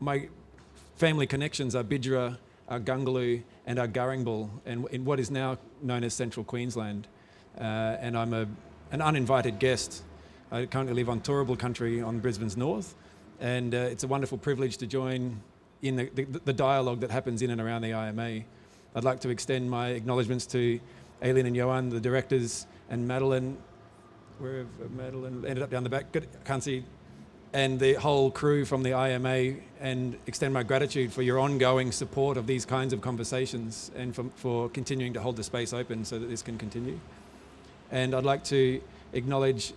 my family connections are Bidjara, are Gungaloo, and are Gurringbal, and in what is now known as Central Queensland. Uh, and I'm a, an uninvited guest. I currently live on Turrbal country on Brisbane's north, and uh, it's a wonderful privilege to join in the, the, the, dialogue that happens in and around the IMA. I'd like to extend my acknowledgements to Aileen and Johan, the directors, and Madeline. Where have Madeline ended up down the back? Good, can't see and the whole crew from the IMA and extend my gratitude for your ongoing support of these kinds of conversations and for, for, continuing to hold the space open so that this can continue. And I'd like to acknowledge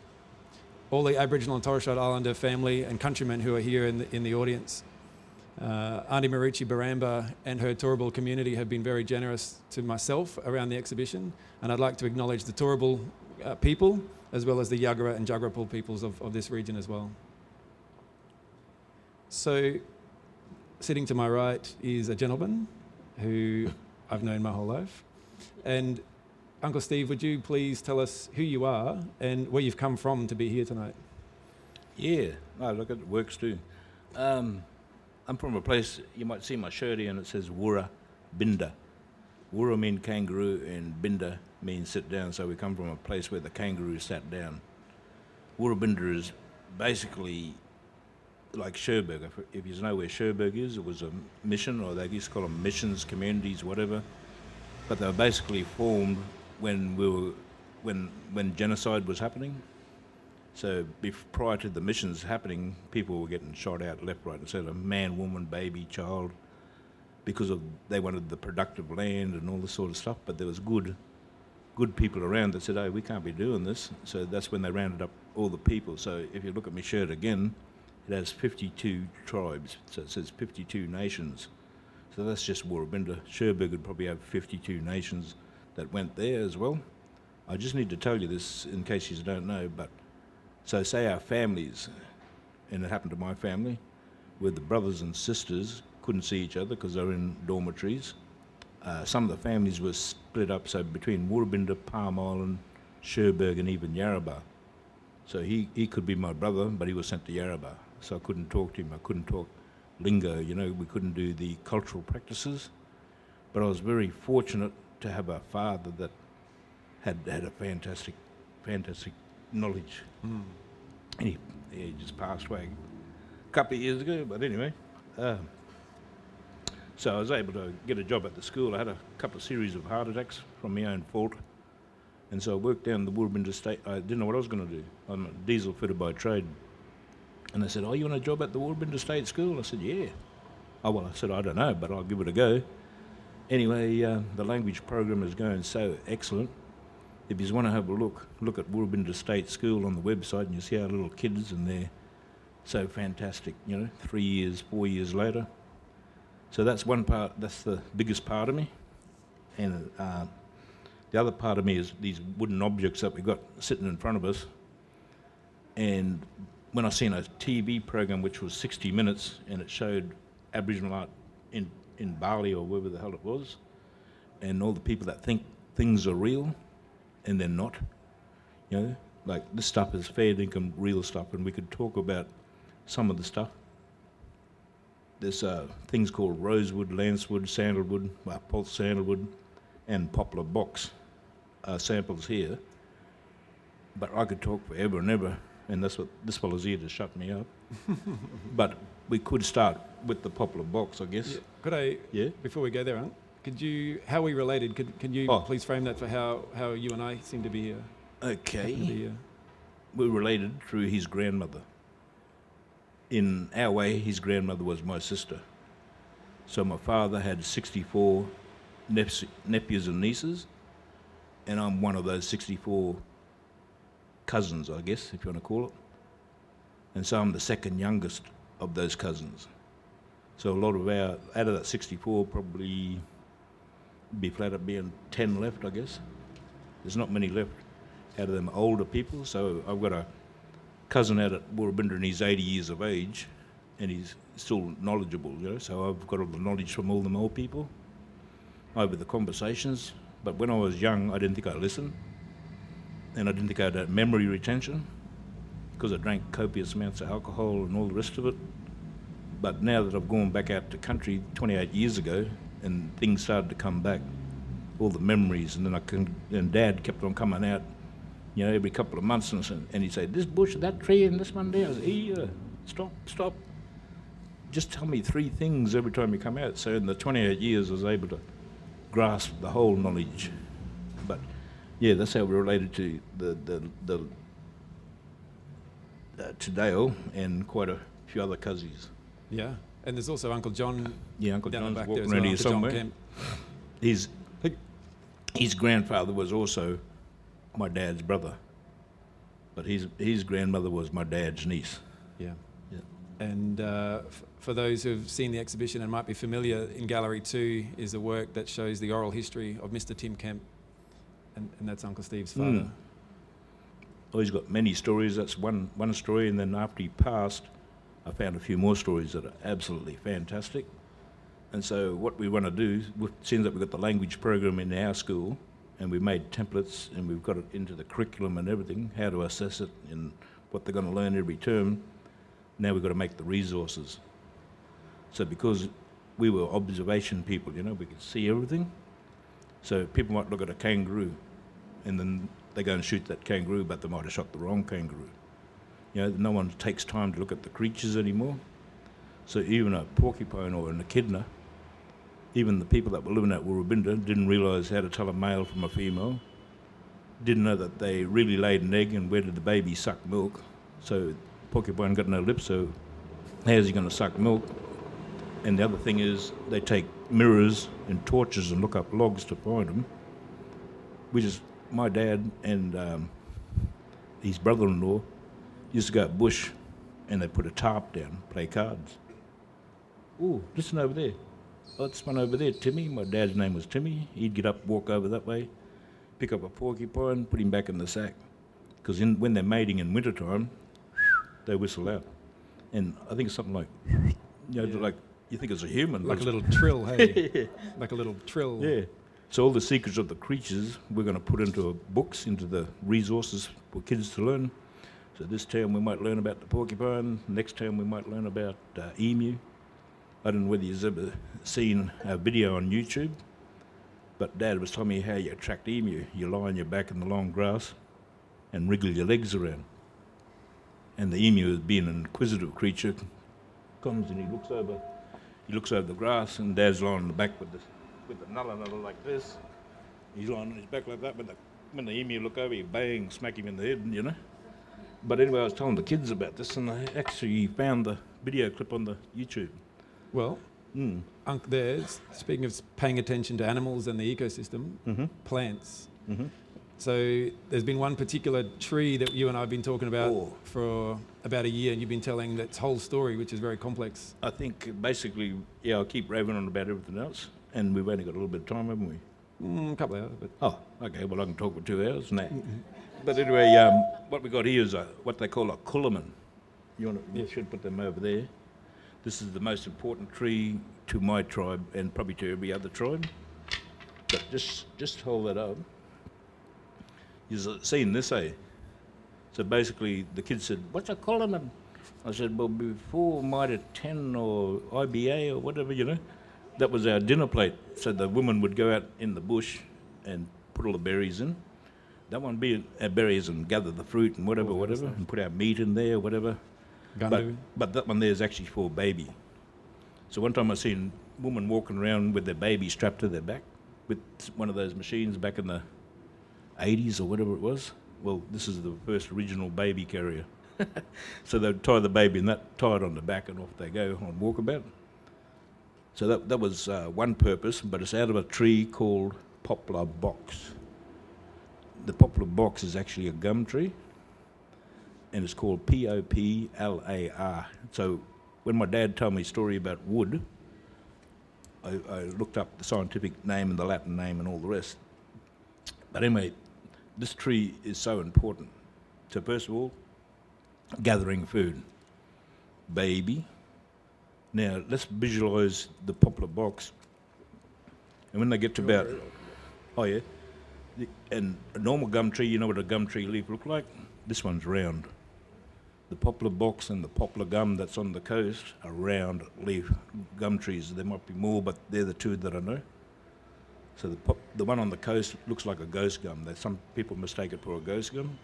all the Aboriginal and Torres Strait Islander family and countrymen who are here in the, in the audience. Uh, Auntie Maroochy Barambah and her Turrbal community have been very generous to myself around the exhibition, and I'd like to acknowledge the Turrbal uh, people as well as the Yagara and Jagrapul peoples of, of this region as well. So, sitting to my right is a gentleman who I've known my whole life. And Uncle Steve, would you please tell us who you are and where you've come from to be here tonight? Yeah, no, look, it works too. Um, I'm from a place, you might see my shirt here and it says Wura Binda. Wura means kangaroo and Binda means sit down, so we come from a place where the kangaroo sat down. Wura Binda is basically like Cherbourg. If, if you know where Cherbourg is, it was a mission, or they used to call them missions, communities, whatever. But they were basically formed when we were when when genocide was happening. So prior to the missions happening, people were getting shot out left, right, and centre. Man, woman, baby, child, because of they wanted the productive land and all this sort of stuff. But there was good, good people around that said, "Oh, we can't be doing this." So that's when they rounded up all the people. So if you look at my shirt again, it has 52 tribes, so it says 52 nations. So that's just Woorabinda. Cherbourg would probably have 52 nations that went there as well. I just need to tell you this in case you don't know, but so say our families, and it happened to my family, where the brothers and sisters couldn't see each other because they were in dormitories. Uh, some of the families were split up, so between Woorabinda, Palm Island, Cherbourg, and even Yarrabah. So he, he could be my brother, but he was sent to Yarrabah so I couldn't talk to him. I couldn't talk lingo, you know, we couldn't do the cultural practices. But I was very fortunate to have a father that had had a fantastic, fantastic knowledge. Mm. And he, he just passed away a couple of years ago, but anyway. Uh, so I was able to get a job at the school. I had a couple of series of heart attacks from my own fault. And so I worked down the Woorabinda State. I didn't know what I was going to do. I'm a diesel fitter by trade. And they said, Oh, you want a job at the Woorabinda State School? I said, Yeah. Oh, well, I said, I don't know, but I'll give it a go. Anyway, uh, the language program is going so excellent. If you want to have a look, look at Woorabinda State School on the website and you see our little kids and they're so fantastic, you know, three years, four years later. So that's one part, that's the biggest part of me. And uh, the other part of me is these wooden objects that we've got sitting in front of us. And when I seen a TV program which was 60 minutes and it showed Aboriginal art in, in Bali or wherever the hell it was, and all the people that think things are real and they're not, you know, like this stuff is fair income, real stuff, and we could talk about some of the stuff. There's uh, things called rosewood, lancewood, sandalwood, well, false sandalwood, and poplar box uh, samples here. But I could talk forever and ever and that's what this fellow's here to shut me up. but we could start with the poplar box, I guess. Yeah. Could I? Yeah. Before we go there, Aunt, could you? How are we related? Could can you oh. please frame that for how how you and I seem to be here? Okay. Be here? We're related through his grandmother. In our way, his grandmother was my sister. So my father had 64 nephews and nieces, and I'm one of those 64 cousins, I guess, if you want to call it. And so I'm the second youngest of those cousins. So a lot of our, out of that 64, probably be flat at being 10 left, I guess. There's not many left out of them older people. So I've got a cousin out at Woorabinda and he's 80 years of age and he's still knowledgeable, you know. So I've got all the knowledge from all the old people over the conversations. But when I was young, I didn't think I listened and I didn't think I had memory retention because I drank copious amounts of alcohol and all the rest of it. But now that I've gone back out to country 28 years ago, and things started to come back, all the memories, and then I can, and Dad kept on coming out, you know, every couple of months, and, and he'd say, "This bush, that tree, and this one there." I said, "Here, stop, stop." Just tell me three things every time you come out. So in the 28 years, I was able to grasp the whole knowledge. Yeah, that's how we're related to the the the uh, to Dale and quite a few other cousins. Yeah. And there's also Uncle John Yeah, Uncle John's back walking around well. here somewhere. His his grandfather was also my dad's brother, but his his grandmother was my dad's niece. Yeah. Yeah. And uh, f- for those who've seen the exhibition and might be familiar, in Gallery 2 is a work that shows the oral history of Mr. Tim Kemp, and, and that's Uncle Steve's father. Mm. Oh, he's got many stories. That's one one story, and then after he passed, I found a few more stories that are absolutely fantastic. And so, what we want to do, seeing that we've got the language program in our school, and we've made templates, and we've got it into the curriculum and everything, how to assess it, and what they're going to learn every term. Now we've got to make the resources. So, because we were observation people, you know, we could see everything. So people might look at a kangaroo, and then they go and shoot that kangaroo, but they might have shot the wrong kangaroo. You know, no one takes time to look at the creatures anymore. So even a porcupine or an echidna, even the people that were living at Woorabinda didn't realise how to tell a male from a female. Didn't know that they really laid an egg and where did the baby suck milk. So porcupine got no lips, so how's he going to suck milk? And the other thing is they take mirrors and torches and look up logs to find them. Which is my dad and um, his brother-in-law used to go out bush and they put a tarp down, play cards. Ooh, listen over there. Oh, that's one over there, Timmy. My dad's name was Timmy. He'd get up, walk over that way, pick up a porcupine, put him back in the sack. Because when they're mating in wintertime, they whistle out. And I think it's something like, you know, Yeah. like you think it's a human. Like a little trill, hey? like a little trill. yeah. So all the secrets of the creatures we're going to put into books, into the resources for kids to learn. So this term we might learn about the porcupine. Next term we might learn about uh, emu. I don't know whether you've ever seen a video on YouTube, but Dad was telling me how you attract emu. You lie on your back in the long grass and wriggle your legs around. And the emu, being an inquisitive creature, comes and he looks over. He looks over the grass, and Dad's lying on the back with the with the nulla nulla like this. He's lying on his back like that. When the when the emu look over, he bang, smack him in the head, you know. But anyway, I was telling the kids about this, and I actually found the video clip on the YouTube. Well, Mm. Unc, there's, speaking of paying attention to animals and the ecosystem, Mm-hmm. plants. Mm-hmm. So there's been one particular tree that you and I have been talking about Oh. for about a year, and you've been telling its whole story, which is very complex. I think basically, yeah, I'll keep raving on about everything else, and we've only got a little bit of time, haven't we? Mm, a couple of hours, but Oh, okay. Well, I can talk for two hours now. But anyway, um, what we got here is a, what they call a kulaman. You Yeah. you should put them over there. This is the most important tree to my tribe and probably to every other tribe. But just just hold that up. You've seen this, eh? So basically, the kid said, "What's a kulaman?" I said, "Well, before Mitre 10 or IGA or whatever, you know, that was our dinner plate. So the woman would go out in the bush and put all the berries in. That one be our berries and gather the fruit and whatever, other whatever, and put our meat in there, whatever. But, but that one there is actually for baby. So one time I seen a woman walking around with their baby strapped to their back with one of those machines back in the 80s or whatever it was. Well, this is the first original baby carrier. so they'd tie the baby in that, tie it on the back, and off they go on walkabout. So that, that was uh, one purpose, but it's out of a tree called poplar box. The poplar box is actually a gum tree, and it's called P O P L A R. So when my dad told me a story about wood, I, I looked up the scientific name and the Latin name and all the rest. But anyway, this tree is so important. So first of all, gathering food, baby. Now let's visualize the poplar box. And when they get to about, oh yeah, and a normal gum tree, you know what a gum tree leaf look like? This one's round. The poplar box and the poplar gum that's on the coast are round leaf gum trees. There might be more, but they're the two that I know. So the, pop, the one on the coast looks like a ghost gum. That some people mistake it for a ghost gum.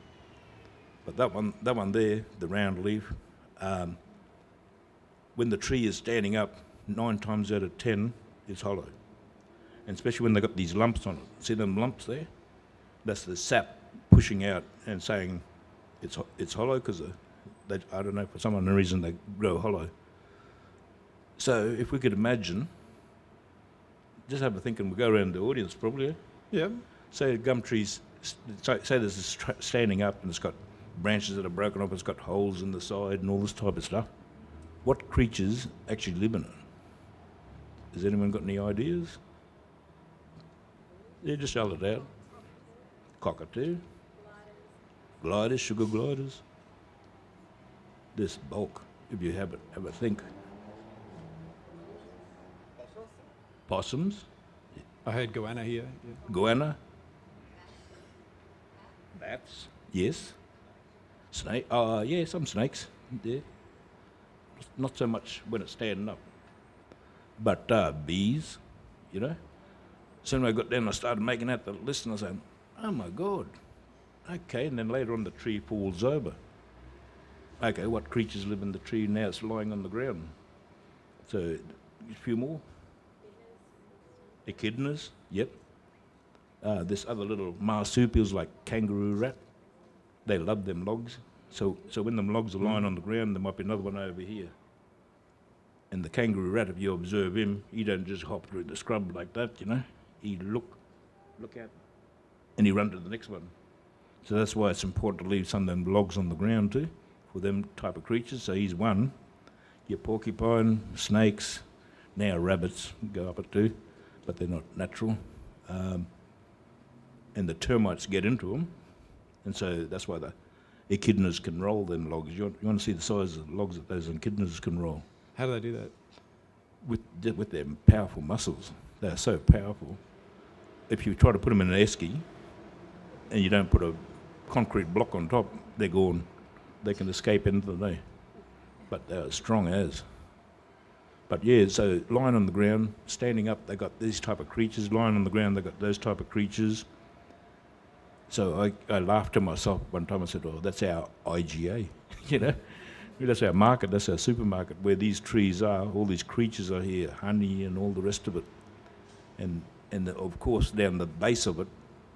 But that one, that one there, the round leaf, um, when the tree is standing up, nine times out of ten, it's hollow. And especially when they've got these lumps on it. See them lumps there? That's the sap pushing out and saying it's, it's hollow because I don't know, for some unknown reason they grow hollow. So if we could imagine, just have a think and we'll go around the audience probably. eh? Yeah. Say a gum tree's, say, there's this tra- standing up and it's got branches that are broken off, it's got holes in the side and all this type of stuff. What creatures actually live in it? Has anyone got any ideas? Yeah, just yell it out. Cockatoo. Gliders, sugar gliders. This bulk, if you have it, have a think. Possums, I heard goanna here. Yeah. goanna, bats, yes. Snake, uh, yeah, some snakes, yeah. Not so much when it's standing up. But uh, bees, you know. So when I got down, I started making out the list, and I said, "Oh my God, okay." And then later on, the tree falls over. Okay, what creatures live in the tree now? It's lying on the ground. So a few more. Echidnas, yep. Uh, this other little marsupials like kangaroo rat, they love them logs. So, so when them logs are lying on the ground, there might be another one over here. And the kangaroo rat, if you observe him, he don't just hop through the scrub like that, you know. He look, look at, and he run to the next one. So that's why it's important to leave some of them logs on the ground too, for them type of creatures. So he's one. Your porcupine, snakes, now rabbits go up it too, but they're not natural. Um, and the termites get into them, and so that's why the echidnas can roll them logs. You want, you want to see the size of the logs that those echidnas can roll How do they do that? with with their powerful muscles. They're so powerful. If you try to put them in an esky, and you don't put a concrete block on top, they're gone. They can escape into the day, but they're as strong as. But yeah, so lying on the ground, standing up, they got these type of creatures. Lying on the ground, they got those type of creatures. So I, I laughed to myself one time. I said, "Oh, that's our IGA," you know. That's our market, that's our supermarket, where these trees are, all these creatures are here, honey and all the rest of it. And, and the, of course, down the base of it,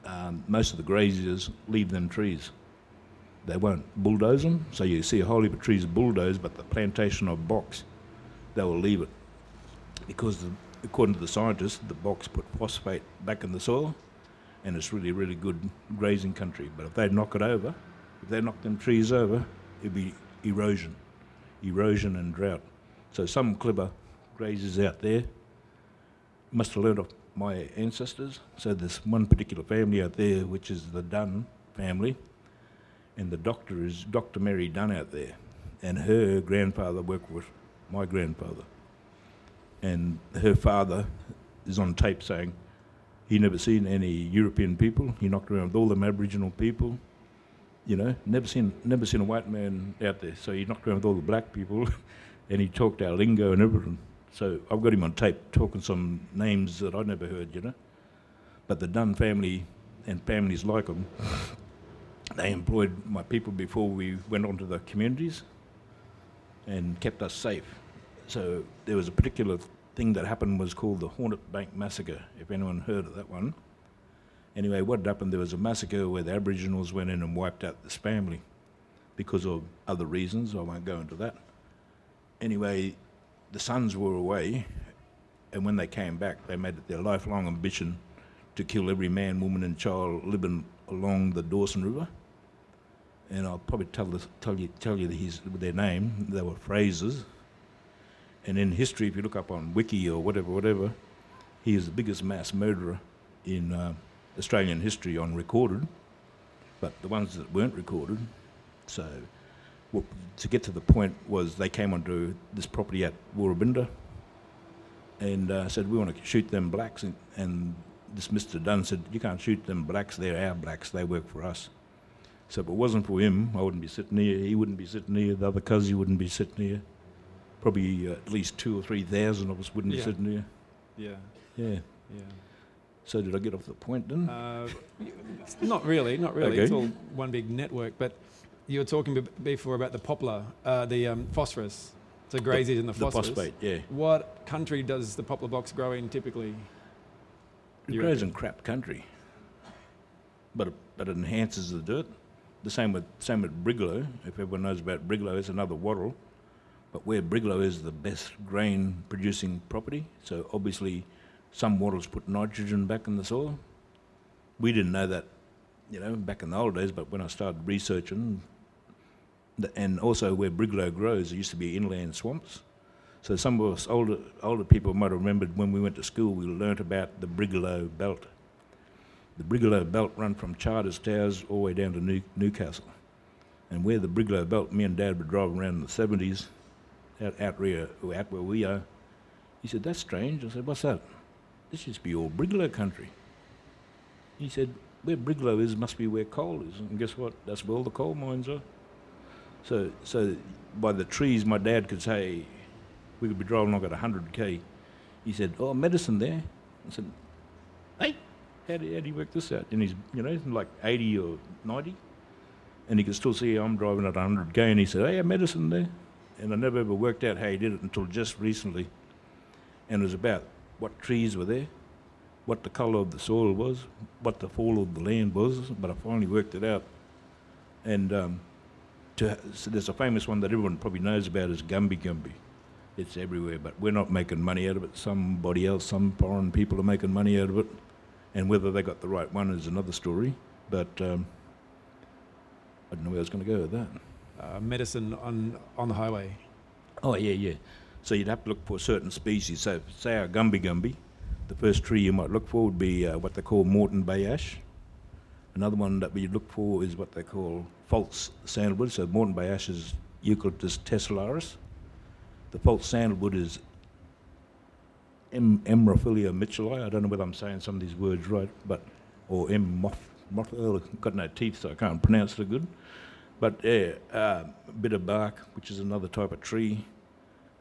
um, most of the graziers leave them trees. They won't bulldoze them, so you see a whole heap of trees bulldozed, but the plantation of box, they will leave it. Because, the, according to the scientists, the box put phosphate back in the soil, and it's really, really good grazing country. But if they knock it over, if they knock them trees over, it'd be erosion, erosion and drought. So some clever grazers out there must have learned off my ancestors. So there's one particular family out there, which is the Dunn family, and the doctor is Dr. Mary Dunn out there, and her grandfather worked with my grandfather, and her father is on tape saying he never seen any European people. He knocked around with all them Aboriginal people you know, never seen never seen a white man out there. So he knocked around with all the black people, and he talked our lingo and everything. So I've got him on tape talking some names that I never heard, you know. But the Dunn family and families like them, they employed my people before we went on to the communities, and kept us safe. So there was a particular thing that happened was called the Hornet Bank Massacre. If anyone heard of that one. Anyway, what happened, there was a massacre where the Aboriginals went in and wiped out this family because of other reasons. I won't go into that. Anyway, the sons were away, and when they came back, they made it their lifelong ambition to kill every man, woman, and child living along the Dawson River. And I'll probably tell, tell you, tell you his, their name. They were Frasers. And in history, if you look up on Wiki or whatever, whatever, he is the biggest mass murderer in uh, Australian history on recorded, but the ones that weren't recorded. So, what, to get to the point was they came onto this property at Woorabinda and uh, said, We want to shoot them blacks. And, and this Mr. Dunn said, You can't shoot them blacks, they're our blacks, they work for us. So if it wasn't for him, I wouldn't be sitting here. He wouldn't be sitting here. The other cousin wouldn't be sitting here. Probably uh, at least two or three thousand of us wouldn't Yeah. be sitting here. Yeah, Yeah. yeah. So did I get off the point then? Uh, not really, not really. It's all one big network. But you were talking be- before about the poplar, uh, the um, phosphorus. So grazies and the the phosphorus. phosphate, yeah. What country does the poplar box grow in typically? It You grows reckon? in crap country, but it, but it enhances the dirt. The same with same with brigalow. If everyone knows about brigalow, it's another wattle. But where brigalow is the best grain producing property, so obviously some wattles put nitrogen back in the soil. We didn't know that, you know, back in the old days. But when I started researching, the, and also where brigalow grows, there used to be inland swamps. So some of us older older people might have remembered when we went to school, we learnt about the Brigalow Belt. The Brigalow Belt run from Charters Towers all the way down to New, Newcastle. And where the Brigalow Belt, me and Dad were driving around in the 70s, out, out, where, out where we are. He said, that's strange. I said, what's that? This used to be all Brigalow country. He said, where Brigalow is must be where coal is. And guess what? That's where all the coal mines are. So, so by the trees, my dad could say, we could be driving along at 100k. He said, "Oh, medicine there." I said, "Hey, how do, how you work this out?" And he's, you know, like 80 or 90, and he could still see I'm driving at 100k. And he said, "Hey, medicine there," and I never ever worked out how he did it until just recently. And it was about what trees were there, what the colour of the soil was, what the fall of the land was. But I finally worked it out. And um, to, so there's a famous one that everyone probably knows about is Gumby Gumby. It's everywhere, but we're not making money out of it. Somebody else, some foreign people are making money out of it. And whether they got the right one is another story. But um, I don't know where I was going to go with that. Uh, medicine on on the highway. Oh, yeah, yeah. So you'd have to look for certain species. So, say our Gumby Gumby, the first tree you might look for would be uh, what they call Moreton Bay Ash. Another one that we look for is what they call false sandalwood. So, Moreton Bay Ash is Eucalyptus tessellaris. The false sandalwood is M. Eremophila mitchellii. I don't know whether I'm saying some of these words right, but or M. Moth, moth oh, got no teeth, so I can't pronounce it good. But yeah, uh, a bit of bark, which is another type of tree.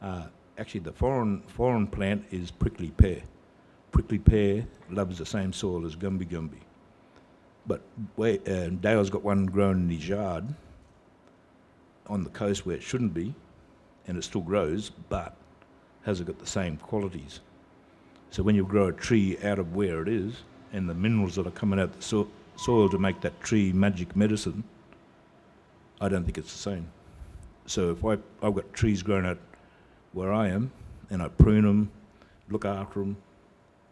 Uh, actually, the foreign foreign plant is prickly pear. Prickly pear loves the same soil as gumby gumby. But uh, Dale's got one grown in his yard on the coast where it shouldn't be, and it still grows, but hasn't got the same qualities. So when you grow a tree out of where it is, and the minerals that are coming out the so- soil to make that tree magic medicine, I don't think it's the same. So if I, I've got trees growing out where I am, and I prune them, look after them,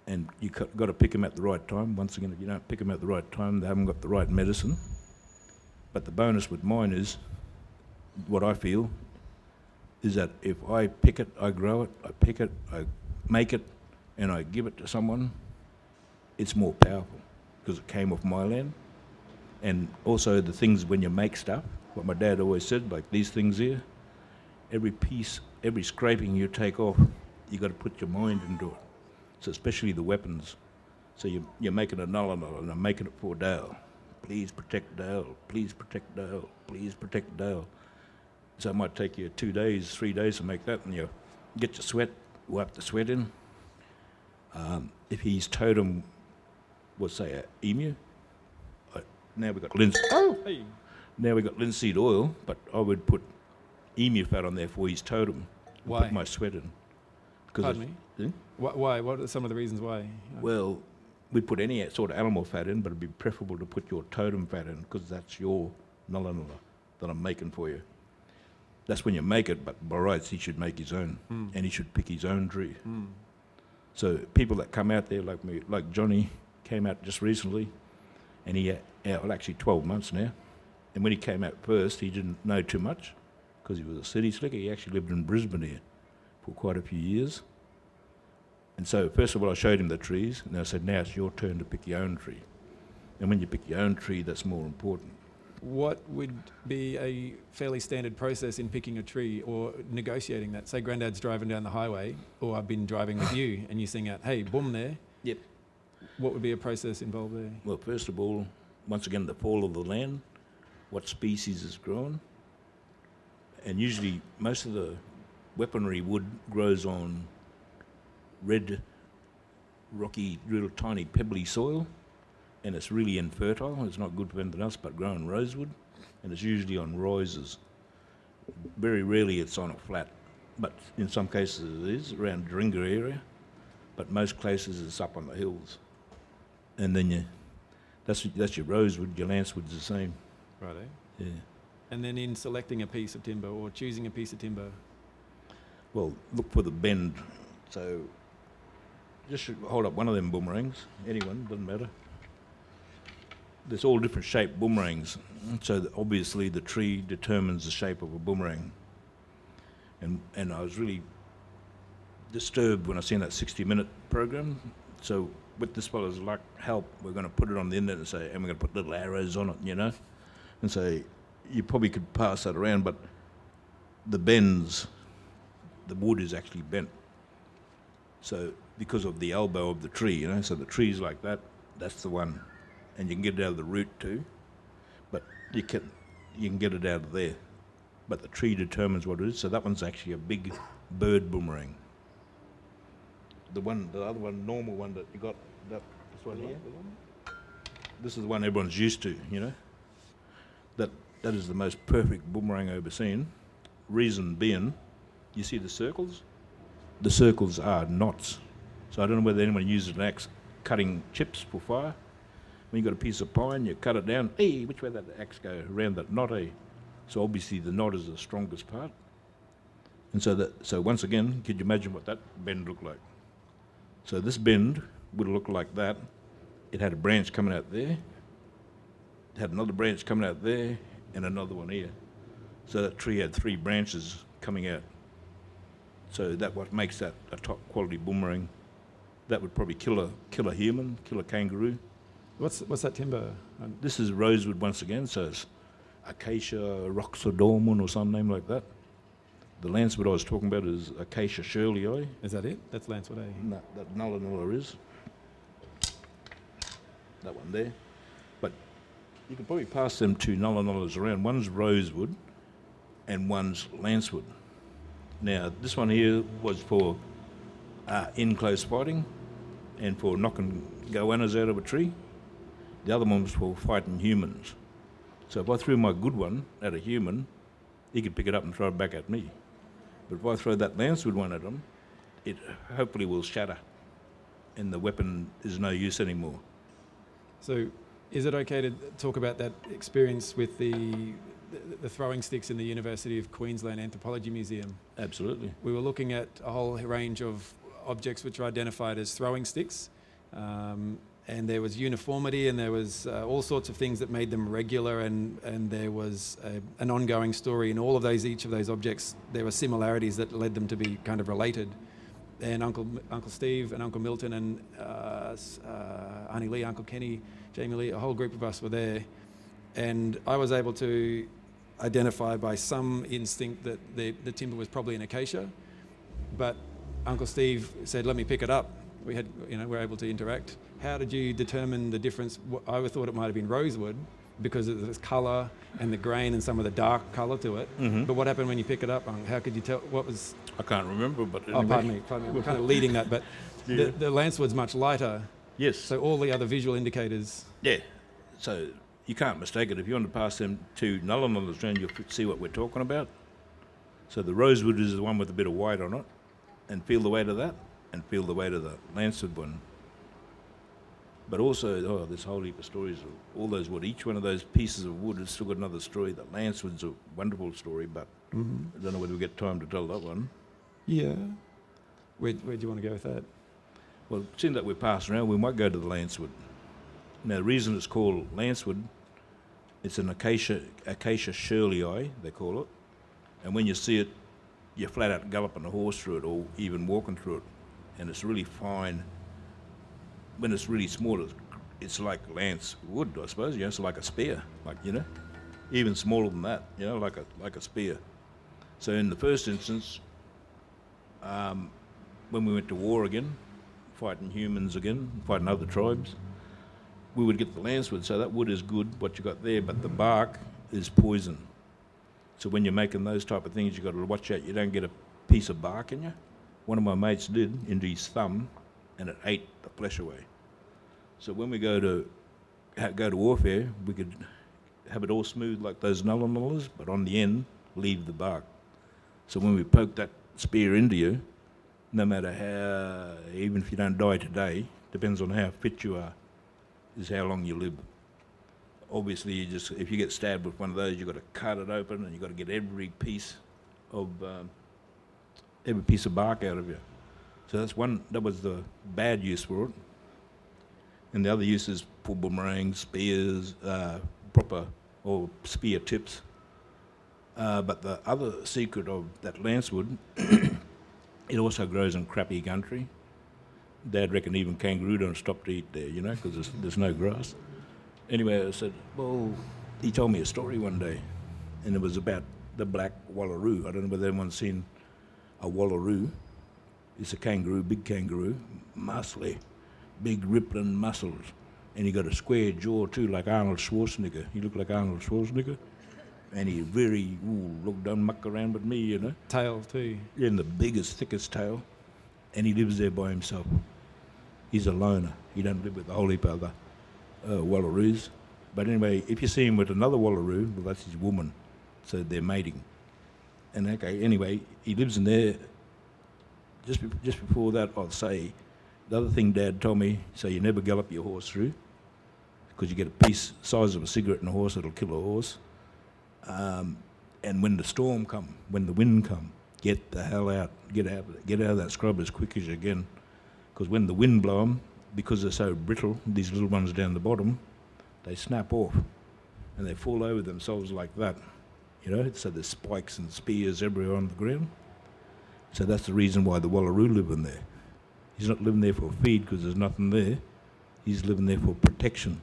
and you got to pick them at the right time. Once again, if you don't pick them at the right time, they haven't got the right medicine. But the bonus with mine is, what I feel, is that if I pick it, I grow it, I pick it, I make it, and I give it to someone, it's more powerful because it came off my land. And also the things when you make stuff, what my dad always said, like these things here, every piece, every scraping you take off, you got to put your mind into it. So especially the weapons. So you, you're making a nulla nulla, and I'm making it for Dale. Please protect Dale. Please protect Dale. Please protect Dale. So it might take you two days, three days to make that, and you get your sweat, wipe the sweat in. Um, if his totem was, say, a emu, uh, now we've got linseed. Hey, Now we've got linseed oil, but I would put emu fat on there for his totem. Why? Put my sweat in. pardon me. Hmm? Why, why? What are some of the reasons why? Well, we put any sort of animal fat in, but it'd be preferable to put your totem fat in because that's your nulla nulla that I'm making for you. That's when you make it, but by rights he should make his own, Mm. and he should pick his own tree. Mm. So people that come out there like me, like Johnny, came out just recently, and he, uh, well, actually 12 months now. And when he came out first, he didn't know too much because he was a city slicker. He actually lived in Brisbane here for quite a few years. And so, first of all, I showed him the trees, and I said, now it's your turn to pick your own tree. And when you pick your own tree, that's more important. What would be a fairly standard process in picking a tree or negotiating that? Say, Granddad's driving down the highway, or I've been driving with you, and you sing out, "Hey, boom there." Yep. What would be a process involved there? Well, first of all, once again, the fall of the land. What species is grown. And usually, most of the weaponry wood grows on red, rocky, little tiny pebbly soil, and it's really infertile. It's not good for anything else but growing rosewood, and it's usually on rises. Very rarely it's on a flat, but in some cases it is around Duaringa area, but most places it's up on the hills. And then you, that's that's your rosewood. Your lancewood's the same. Right. Yeah. And then in selecting a piece of timber or choosing a piece of timber, Well, look for the bend. So just hold up one of them boomerangs. Anyone, doesn't matter. There's all different shaped boomerangs. So obviously the tree determines the shape of a boomerang. And, and I was really disturbed when I seen that 60 minute program. So with this fellow's luck, help, we're going to put it on the internet and say, and we're going to put little arrows on it, you know, and say, you probably could pass that around, but the bends the wood is actually bent. So because of the elbow of the tree, you know, so the tree's like that, that's the one. And you can get it out of the root too. But you can you can get it out of there. But the tree determines what it is. So that one's actually a big bird boomerang. The one the other one, normal one that you got that this one here. This is the one everyone's used to, you know. That that is the most perfect boomerang I've ever seen. Reason being you see the circles? The circles are knots. So I don't know whether anyone uses an axe cutting chips for fire. When you've got a piece of pine, you cut it down. Hey, which way did the axe go? Around that knot, eh? So obviously the knot is the strongest part. And so that so once again, could you imagine what that bend looked like? So this bend would look like that. It had a branch coming out there. Had another branch coming out there, and another one here. So that tree had three branches coming out. So that what makes that a top quality boomerang. That would probably kill a kill a human, kill a kangaroo. what's what's that timber? Um, This is rosewood once again, so it's acacia roxodormon or some name like that. The lancewood I was talking about is acacia shirleyi. is that it? That's Lancewood, eh? No, that nulla nulla is. That one there. But you can probably pass them two nulla nullas around. One's rosewood and one's lancewood. Now, this one here was for uh, in close fighting and for knocking goannas out of a tree. The other one was for fighting humans. So if I threw my good one at a human, he could pick it up and throw it back at me. But if I throw that lancewood one at him, it hopefully will shatter and the weapon is no use anymore. So, is it okay to talk about that experience with the, the throwing sticks in the University of Queensland Anthropology Museum? Absolutely. We were looking at a whole range of objects which are identified as throwing sticks, um, and there was uniformity, and there was uh, all sorts of things that made them regular, and and there was a, an ongoing story in all of those. Each of those objects, there were similarities that led them to be kind of related. And Uncle Uncle Steve and Uncle Milton and uh, uh, Auntie Lee, Uncle Kenny, Jamie Lee, a whole group of us were there, and I was able to identify by some instinct that the, the timber was probably an acacia, but Uncle Steve said, "Let me pick it up." We had, you know, we were able to interact. How did you determine the difference? I thought it might have been rosewood because of the colour and the grain and some of the dark colour to it. Mhm. But what happened when you pick it up? How could you tell? What was? I can't remember, but Oh, pardon me, pardon me. I'm kind of leading that, but Yeah. the, the lancewood's much lighter, Yes. so all the other visual indicators. yeah. So you can't mistake it. If you want to pass them two nulla nullas around, you'll see what we're talking about. So the rosewood is the one with a bit of white on it, and feel the weight of that, and feel the weight of the lancewood one. But also, oh, there's a whole heap of stories of all those wood. Each one of those pieces of wood has still got another story. The lancewood's a wonderful story, but mm-hmm. I don't know whether we get time to tell that one. Yeah. Where, where do you want to go with that? Well, seeing that we're passing around, we might go to the lancewood. Now, the reason it's called lancewood, it's an acacia, acacia shirleyi, they call it. And when you see it, you're flat out galloping a horse through it or even walking through it. And it's really fine. When it's really small, it's, it's like lance wood, I suppose. You know, it's like a spear, like, you know, even smaller than that, you know, like a, like a spear. So in the first instance, um, when we went to war again, fighting humans again, fighting other tribes, we would get the lancewood. So that wood is good, what you got there, but the bark is poison. So when you're making those type of things, you've got to watch out you don't get a piece of bark in you. One of my mates did into his thumb, and it ate the flesh away. So when we go to go to warfare, we could have it all smooth like those nulla nullas, but on the end, leave the bark. So when we poke that spear into you, no matter how, even if you don't die today, depends on how fit you are, is how long you live. Obviously, you just if you get stabbed with one of those, you've got to cut it open and you've got to get every piece of um, every piece of bark out of you. So that's one. That was the bad use for it. And the other use is for boomerangs, spears, uh, proper or spear tips. Uh, but the other secret of that lancewood, it also grows in crappy country. Dad reckoned even kangaroo don't stop to eat there, you know, because there's, there's no grass. Anyway, I said, well, he told me a story one day, and it was about the black wallaroo. I don't know whether anyone's seen a wallaroo. It's a kangaroo, big kangaroo, muscly, big rippling muscles, and he got a square jaw too, like Arnold Schwarzenegger. He looked like Arnold Schwarzenegger, and he very ooh, look, don't muck around with me, you know. Tail too. In the biggest, thickest tail, and he lives there by himself. He's a loner. He don't live with a whole heap of other uh, wallaroos. But anyway, if you see him with another wallaroo, well, that's his woman, so they're mating. And okay, anyway, he lives in there. Just be- just before that, I'll say the other thing Dad told me: so you never gallop your horse through, because you get a piece size of a cigarette in a horse, it'll kill a horse. Um, and when the storm come, when the wind come, get the hell out, get out, get out of that scrub as quick as you can, because when the wind blow 'em, because they're so brittle, these little ones down the bottom, they snap off, and they fall over themselves like that, you know. So there's spikes and spears everywhere on the ground. So that's the reason why the wallaroo live in there. He's not living there for feed because there's nothing there. He's living there for protection.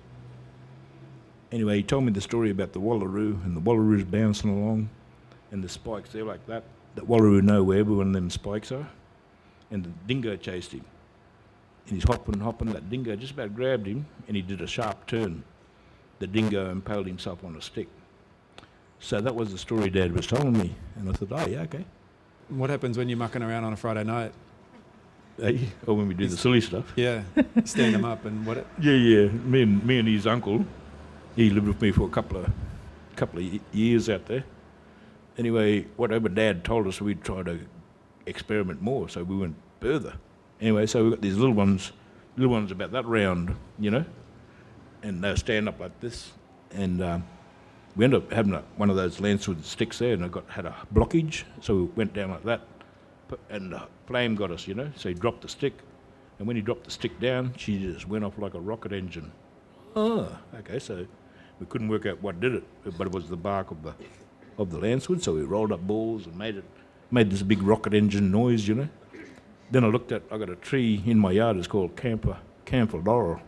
Anyway, he told me the story about the wallaroo, and the wallaroo's bouncing along, and the spikes there like that. That wallaroo know where every one of them spikes are, and the dingo chased him. And he's hopping, and hopping. That dingo just about grabbed him, and he did a sharp turn. The dingo impaled himself on a stick. So that was the story Dad was telling me, and I thought, oh yeah, okay. What happens when you're mucking around on a Friday night? Hey, or when we do the silly stuff. Yeah, stand them up and what? Yeah, yeah. Me and me and his uncle, he lived with me for a couple of couple of years out there. Anyway, whatever Dad told us, we'd try to experiment more, so we went further. Anyway, so we got these little ones, little ones about that round, you know, and they stand up like this, and um, we ended up having a, one of those lancewood sticks there, and I got had a blockage, so we went down like that, and the flame got us, you know. So he dropped the stick, and when he dropped the stick down, she just went off like a rocket engine. Oh, okay. So we couldn't work out what did it, but it was the bark of the of the lancewood. So we rolled up balls and made it made this big rocket engine noise, you know. Then I looked at I got a tree in my yard. It's called camphor camphor laurel,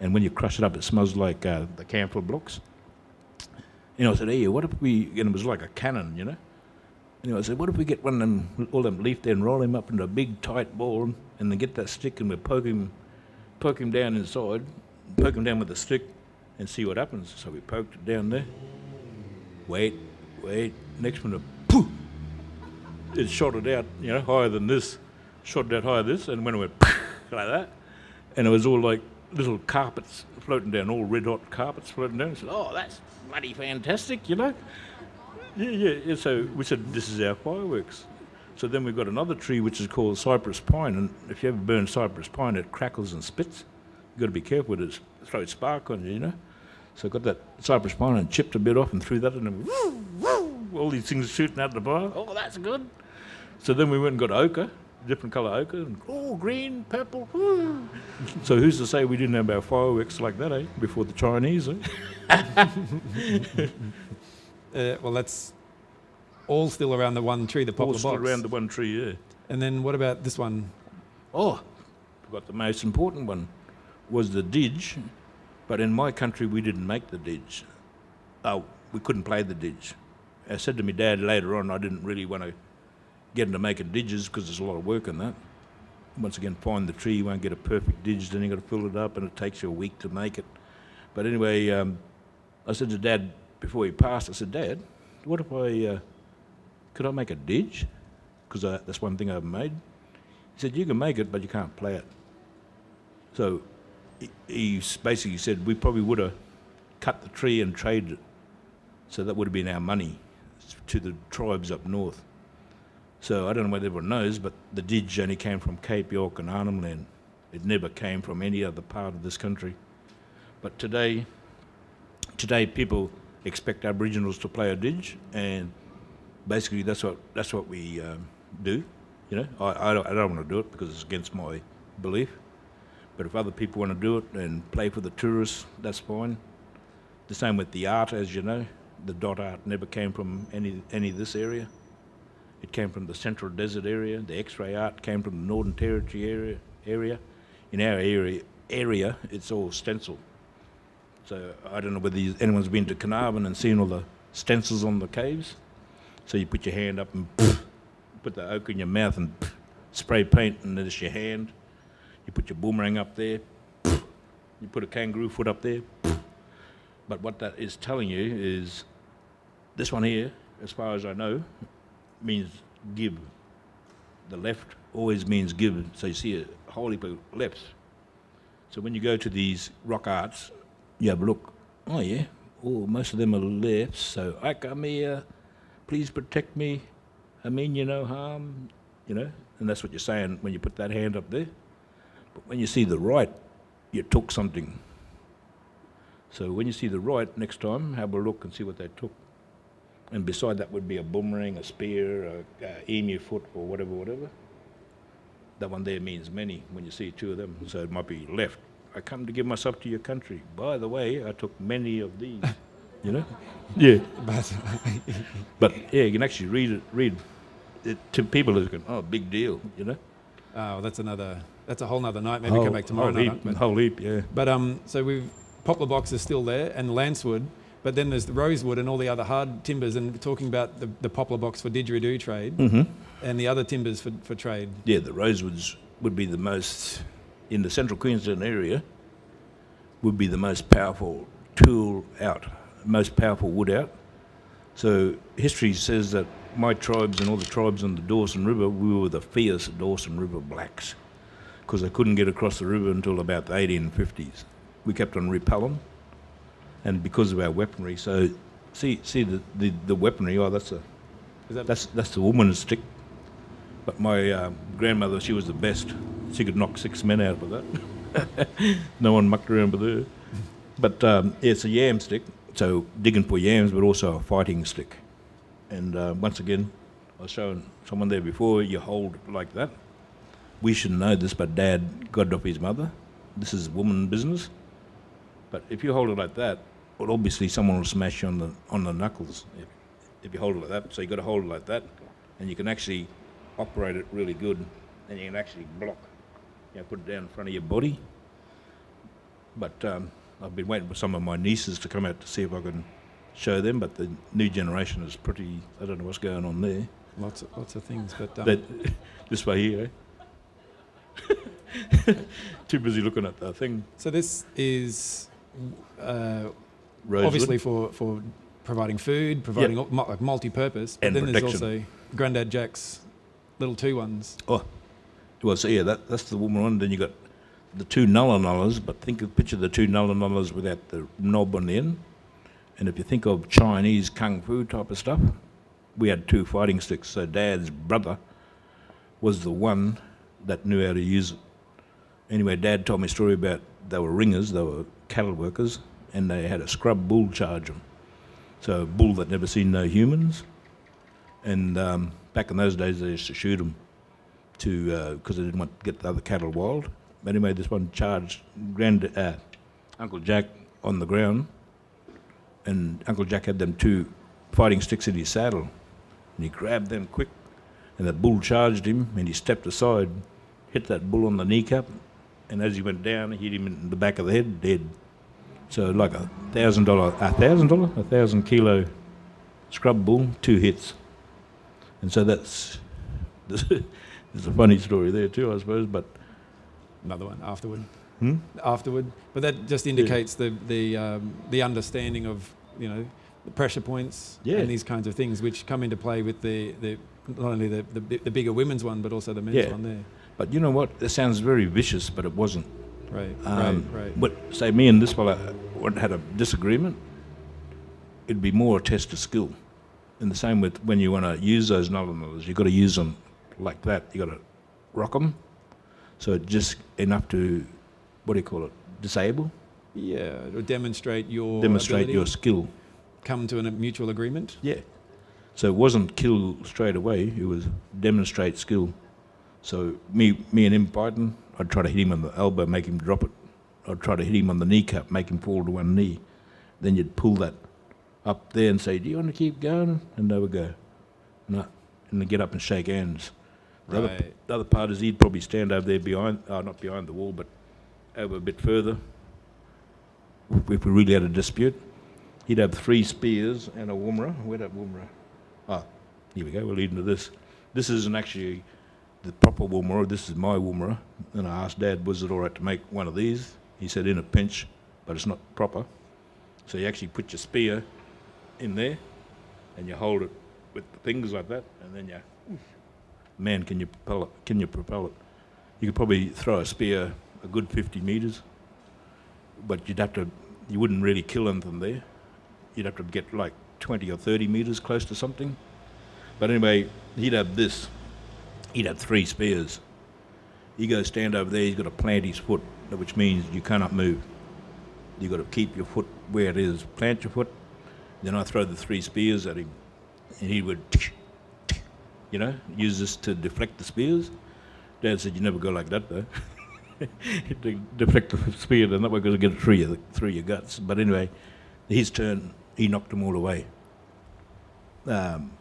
and when you crush it up, it smells like uh, the camphor blocks. You know, I said, hey, what if we? And it was like a cannon, you know. Anyway, I said, what if we get one of them, all them leaf and roll him up into a big tight ball and then get that stick and we poke him, poke him down inside, poke him down with the stick and see what happens. So we poked it down there. Wait, wait. Next minute, poof! It shot it out, you know, higher than this. Shot it out higher than this, and when it went poof, like that, and it was all like little carpets floating down, all red hot carpets floating down. I said, oh, that's bloody fantastic, you know. Yeah, yeah, yeah. So we said, this is our fireworks. So then we've got another tree which is called cypress pine, and if you ever burn cypress pine, it crackles and spits. You've got to be careful with it, throw spark on you, you know. So I got that cypress pine and chipped a bit off and threw that in, and woo, woo, all these things shooting out the fire. Oh, that's good. So then we went and got ochre, different colour ochre, and oh, green, purple. woo. so who's to say we didn't have our fireworks like that, eh? Before the Chinese, eh? Uh, well, that's all still around the one tree, the All poplar still box. around the one tree, yeah. And then what about this one? Oh, forgot the most important one was the didge, but in my country we didn't make the didge. Oh, we couldn't play the didge. I said to my dad later on, I didn't really want to get into making didges because there's a lot of work in that. Once again, find the tree, you won't get a perfect didge, then you've got to fill it up, and it takes you a week to make it. But anyway, um, I said to dad, before he passed, I said, Dad, what if I, uh, could I make a didge? Because that's one thing I've made. He said, you can make it, but you can't play it. So he, basically said, we probably would have cut the tree and traded it. So that would have been our money to the tribes up north. So I don't know whether everyone knows, but the didge only came from Cape York and Arnhem Land. It never came from any other part of this country. But today, today people expect Aboriginals to play a didge, and basically that's what that's what we um, do. You know, I, I don't, I don't want to do it because it's against my belief. But if other people want to do it and play for the tourists, that's fine. The same with the art, as you know. The dot art never came from any any of this area. It came from the Central Desert area. The X-ray art came from the Northern Territory area. Area, in our area, area, it's all stencil. So I don't know whether anyone's been to Carnarvon and seen all the stencils on the caves. So you put your hand up and put the oak in your mouth and spray paint, and it's your hand. You put your boomerang up there. You put a kangaroo foot up there. But what that is telling you is this one here, as far as I know, means give. The left always means give. So you see a whole heap of lefts. So when you go to these rock arts, you have a look. Oh yeah, oh most of them are lefts. So I come here, please protect me. I mean you no harm, you know. And that's what you're saying when you put that hand up there. But when you see the right, you took something. So when you see the right next time, have a look and see what they took. And beside that would be a boomerang, a spear, a, a emu foot, or whatever, whatever. That one there means many when you see two of them. So it might be left. I come to give myself to your country. By the way, I took many of these. you know? Yeah. But But yeah, you can actually read it. Read it to people who going, oh, big deal. You know? oh, that's another. That's a whole nother night. Maybe come back tomorrow Whole night. heap, But, whole heap, yeah. but um, so we've poplar box is still there and lancewood, but then there's the rosewood and all the other hard timbers. And talking about the, the poplar box for didgeridoo trade Mm-hmm. and the other timbers for, for trade. Yeah, the rosewoods would be the most in the central Queensland area. Would be the most powerful tool out, most powerful wood out. So history says that my tribes and all the tribes on the Dawson River, we were the fierce Dawson River blacks, because they couldn't get across the river until about the 1850s. We kept on repelling, and because of our weaponry. So see, see the, the, the weaponry. Oh, that's a that that's that's the woman's stick. But my uh, grandmother, she was the best. She could knock six men out with that. no one mucked around with her. But um, yeah, it's a yam stick, so digging for yams, but also a fighting stick. And uh, once again, I was showing someone there before. You hold like that. We should know this, but Dad got it off his mother. This is woman business. But if you hold it like that, well, obviously someone will smash you on the on the knuckles. If, if you hold it like that, so you got to hold it like that, and you can actually operate it really good, and you can actually block. You know, put it down in front of your body. But um, I've been waiting for some of my nieces to come out to see if I can show them. But the new generation is pretty. I don't know what's going on there. lots of, lots of things? But um, That this way here. Too busy looking at the thing. so this is uh, obviously for, for providing food, providing mu- like multi-purpose. But And then there's also Grandad Jack's little two ones. Oh, well, so yeah, that, that's the woman one. Then you got the two nulla nullas, but think of picture the two nulla nullas without the knob on the end. And if you think of Chinese kung fu type of stuff, we had two fighting sticks. So Dad's brother was the one that knew how to use it. Anyway, Dad told me a story about they were ringers, they were cattle workers, and they had a scrub bull charge them. So a bull that never seen no humans. And um, back in those days, they used to shoot them to because they didn't want to get the other cattle wild. But anyway, this one charged Grand uh, Uncle Jack on the ground, and Uncle Jack had them two fighting sticks in his saddle, and he grabbed them quick, and the bull charged him, and he stepped aside, hit that bull on the kneecap, and as he went down, he hit him in the back of the head, dead. So like a thousand dollar, a thousand dollar, a thousand kilo scrub bull, two hits, and so that's. There's a funny story there too, I suppose. But Another one afterward. hmm? Afterward, but that just indicates the the um, the understanding of you know the pressure points Yeah. and these kinds of things, which come into play with the, the not only the, the, the bigger women's one, but also the men's Yeah. one there. But you know what? It sounds very vicious, but it wasn't. Right, Um, right, right. But say me and this fellow had a disagreement, it'd be more a test of skill. In the same with when you want to use those nullars, you've got to use them like that. You've got to rock them. So just enough to, what do you call it, disable, Yeah, or demonstrate your demonstrate your skill. come to a mutual agreement. Yeah. So it wasn't kill straight away, it was demonstrate skill. So me, me and him fighting, I'd try to hit him on the elbow, make him drop it. I'd try to hit him on the kneecap, make him fall to one knee. Then you'd pull that up there and say, Do you want to keep going? And they would go, No. And then get up and shake hands. The, other, Right. the other part is he'd probably stand over there behind, uh, not behind the wall, but over a bit further. If if we really had a dispute, he'd have three spears and a woomera. Where'd that woomera? Ah, here we go. We're leading to this. This isn't actually the proper woomera. This is my woomera. And I asked Dad, was it all right to make one of these? He said, in a pinch, but it's not proper. So you actually put your spear in there, and you hold it with the fingers like that, and then you, man, can you propel it? Can you propel it? You could probably throw a spear a good 50 meters, but you'd have to, you wouldn't really kill anything there. You'd have to get like 20 or 30 meters close to something. But anyway, he'd have this. He'd have three spears. He goes stand over there. He's got to plant his foot, which means you cannot move. You've got to keep your foot where it is. Plant your foot. Then I throw the three spears at him, and he would, you know, use this to deflect the spears. Dad said, "You never go like that, though." to deflect the spear, and that way going to get through your through your guts. But anyway, his turn. He knocked them all away. Um,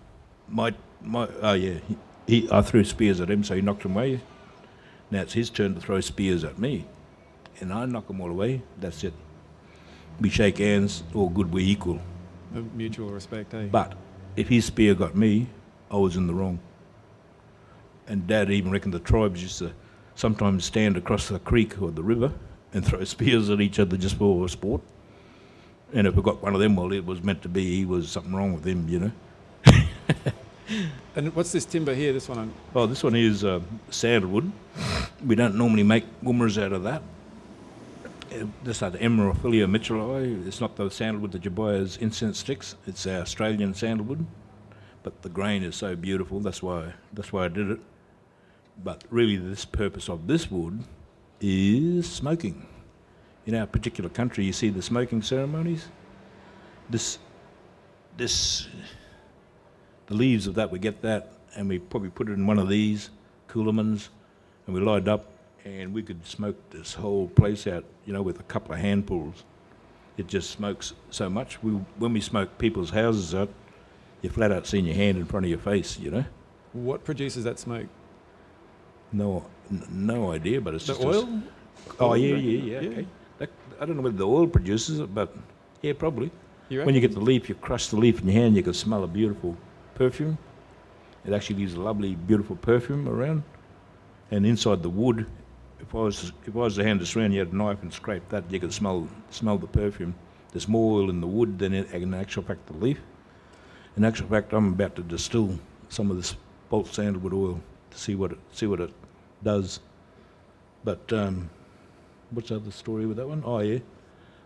my my oh yeah, he, I threw spears at him, so he knocked them away. Now it's his turn to throw spears at me, and I knock them all away. That's it. We shake hands, all good, we're equal. A mutual respect, eh? But if his spear got me, I was in the wrong. And Dad even reckoned the tribes used to sometimes stand across the creek or the river and throw spears at each other just for sport. And if we got one of them, well, it was meant to be. He was something wrong with him, you know. And what's this timber here? This one, I'm, Oh, this one is uh, sandalwood. We don't normally make woomers out of that. This is the Eremophila mitchellii. It's not the sandalwood that you buy as incense sticks. It's our Australian sandalwood, but the grain is so beautiful. That's why that's why I did it. But really, this purpose of this wood is smoking. In our particular country, you see the smoking ceremonies. This, this the leaves of that, we get that, and we probably put it in one of these coolamans, and we light it up, and we could smoke this whole place out, you know, with a couple of handfuls. It just smokes so much. We, when we smoke people's houses out, you're flat out seeing your hand in front of your face, you know. what produces that smoke? No, n- no idea, but it's The just a oil? oh yeah, yeah, yeah. Yeah. Okay. That, I don't know whether the oil produces it, but yeah, probably. You When you get the leaf, you crush the leaf in your hand, you can smell a beautiful perfume. It actually leaves a lovely, beautiful perfume around. And inside the wood, if I was if I was to hand this around, you had a knife and scrape that, you could smell smell the perfume. There's more oil in the wood than in, in actual fact the leaf. In actual fact, I'm about to distill some of this bolt sandalwood oil to see what it see what it does. But um, what's the other story with that one? Oh yeah,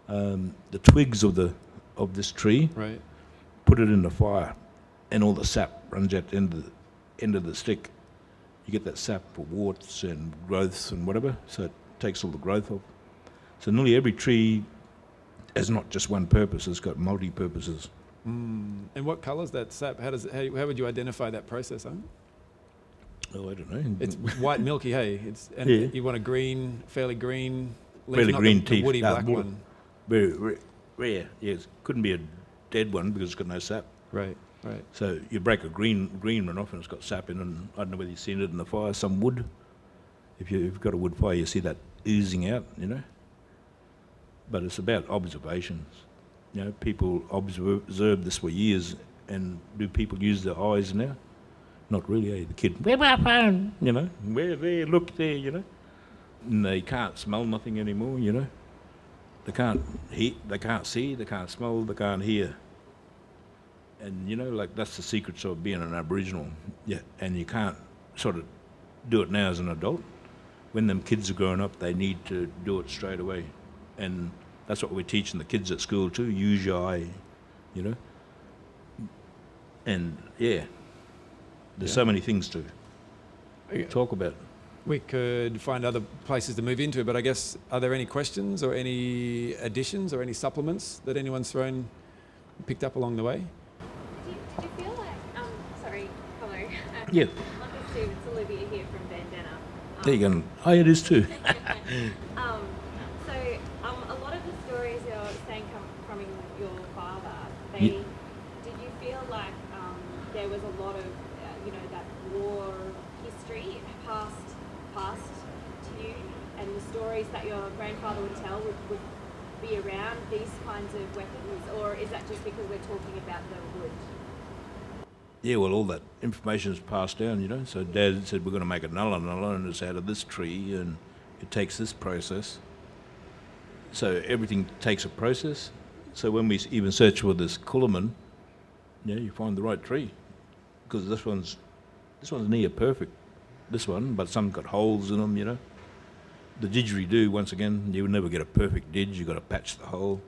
um, the twigs of the of this tree Right. put it in the fire, and all the sap runs out the end of the, end of the stick. You get that sap for warts and growths and whatever, so it takes all the growth off. So nearly every tree has not just one purpose; it's got multi purposes. Mm. And what colour's that sap? How does it, how, how would you identify that process? Huh? Oh, I don't know. It's white milky, hey. It's and Yeah. you want a green, fairly green, leaf, Fairly green the, the woody Ah, black wood. one. very rare. Yes, couldn't be a dead one because it's got no sap. Right, right. So you break a green green one off and it's got sap in it. And I don't know whether you've seen it in the fire. Some wood. If you- you've got a wood fire, you see that oozing out. You know. But it's about observations. You know, people observe, observe this for years, and do people use their eyes now? Not really. Eh? The kid, where my phone? You know, where there? Look there. You know. And they can't smell nothing anymore. You know. They can't hear. They can't see. They can't smell. They can't hear. And you know, like that's the secrets of being an Aboriginal. Yeah, and you can't sort of do it now as an adult. When them kids are growing up, they need to do it straight away, and that's what we're teaching the kids at school too. Use your eye, you know. And yeah, there's Yeah. so many things to Yeah. talk about. We could find other places to move into, but I guess are there any questions or any additions or any supplements that anyone's thrown, picked up along the way? Did you, feel like, um, sorry, hello. Yeah. Uncle Steve, it's Olivia here from Bandana. Um, There you go. Oh, it is too. Um, so, um, a lot of the stories you're saying come from your father, they, Ye- did you feel like um, there was a lot of, uh, you know, that war history passed, passed to you, and the stories that your grandfather would tell would, would be around these kinds of weapons, or is that just because we're talking about the wood? Yeah, well, all that information is passed down, you know. So Dad said we're going to make a nulla nulla, and it's out of this tree, and it takes this process. So everything takes a process. So when we even search for this coolaman, yeah, you find the right tree, because this one's this one's near perfect. This one, but some got holes in them, you know. The didgeridoo, once again, you would never get a perfect didge. You've got to patch the hole.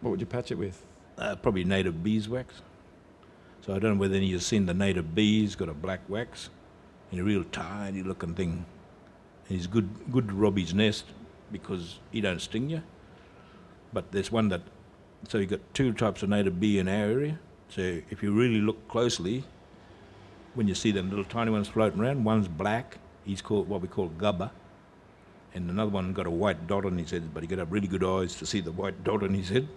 What would you patch it with? Uh, probably native beeswax. So I don't know whether any of you've seen the native bees, got a black wax, and a real tiny looking thing. And he's good, good to rob his nest because he don't sting you. But there's one that, so you've got two types of native bee in our area. So if you really look closely, when you see them little tiny ones floating around, one's black, he's called what we call gubba, and another one got a white dot on his head, but he got have really good eyes to see the white dot on his head.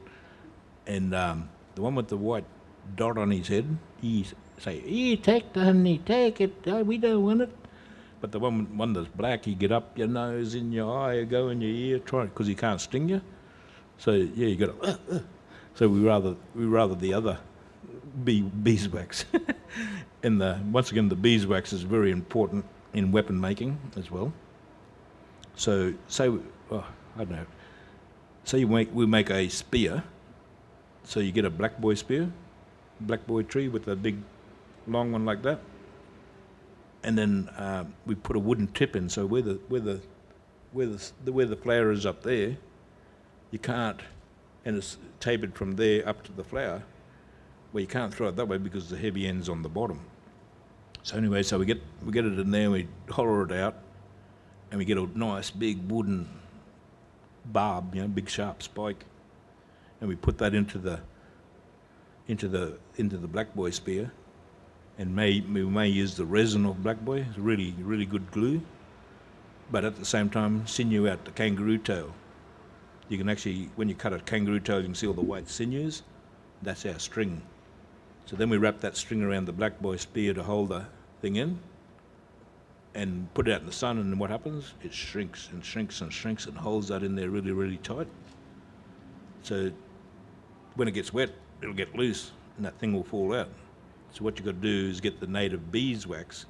And um, the one with the white dot on his head, he say, "Here, take the honey, take it. Oh, we don't want it." But the one one that's black, he get up your nose, in your eye, go in your ear, try because he can't sting you. So yeah, you got to. Uh, uh. So we rather we rather the other bee beeswax. and the once again, the beeswax is very important in weapon making as well. So say, oh, I don't know. Say you make we make a spear. So you get a black boy spear, black boy tree with a big, long one like that. And then uh, we put a wooden tip in. So where the where the where the where the flower is up there, you can't, and it's tapered from there up to the flower. Well, you can't throw it that way because the heavy end's on the bottom. So anyway, so we get we get it in there, we hollow it out, and we get a nice big wooden barb, you know, big sharp spike, and we put that into the into the into the black boy spear, and may we may use the resin of black boy. It's really really good glue, but at the same time sinew out the kangaroo tail. You can actually when you cut a kangaroo tail, you can see all the white sinews. That's our string. So then we wrap that string around the black boy spear to hold the thing in, and put it out in the sun. And what happens? It shrinks and shrinks and shrinks and holds that in there really really tight. So when it gets wet, it'll get loose and that thing will fall out. So what you've got to do is get the native beeswax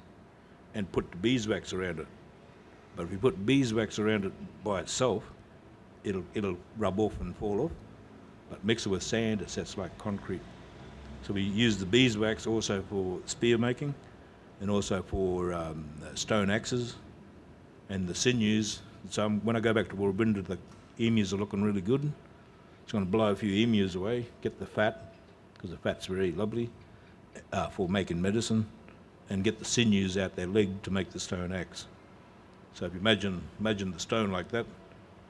and put the beeswax around it. But if you put beeswax around it by itself, it'll it'll rub off and fall off. But mix it with sand, it sets like concrete. So we use the beeswax also for spear making, and also for um, stone axes, and the sinews. So I'm- when I go back to Woorabinda, the emus are looking really good. It's going to blow a few emus away, get the fat, because the fat's very lovely uh, for making medicine, and get the sinews out their leg to make the stone axe. So if you imagine imagine the stone like that,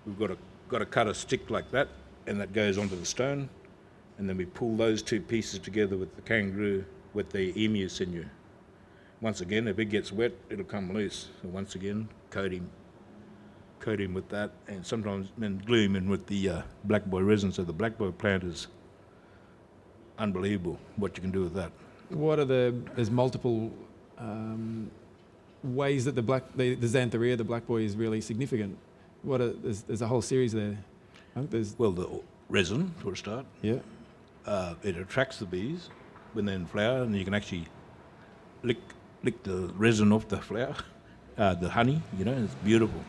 we've got to got to cut a stick like that, and that goes onto the stone, and then we pull those two pieces together with the kangaroo with the emu sinew. Once again, if it gets wet, it'll come loose. So once again, coat him, coat him with that, and sometimes then glue him in with the uh, black boy resin. So the black boy plant is unbelievable. What you can do with that. What are the? There's multiple um, ways that the black the, the the black boy, is really significant. What are, there's, there's a whole series there. I think there's Well, the resin for a start. yeah. uh, it attracts the bees when they're in flower, and you can actually lick lick the resin off the flower, uh, the honey. You know, it's beautiful.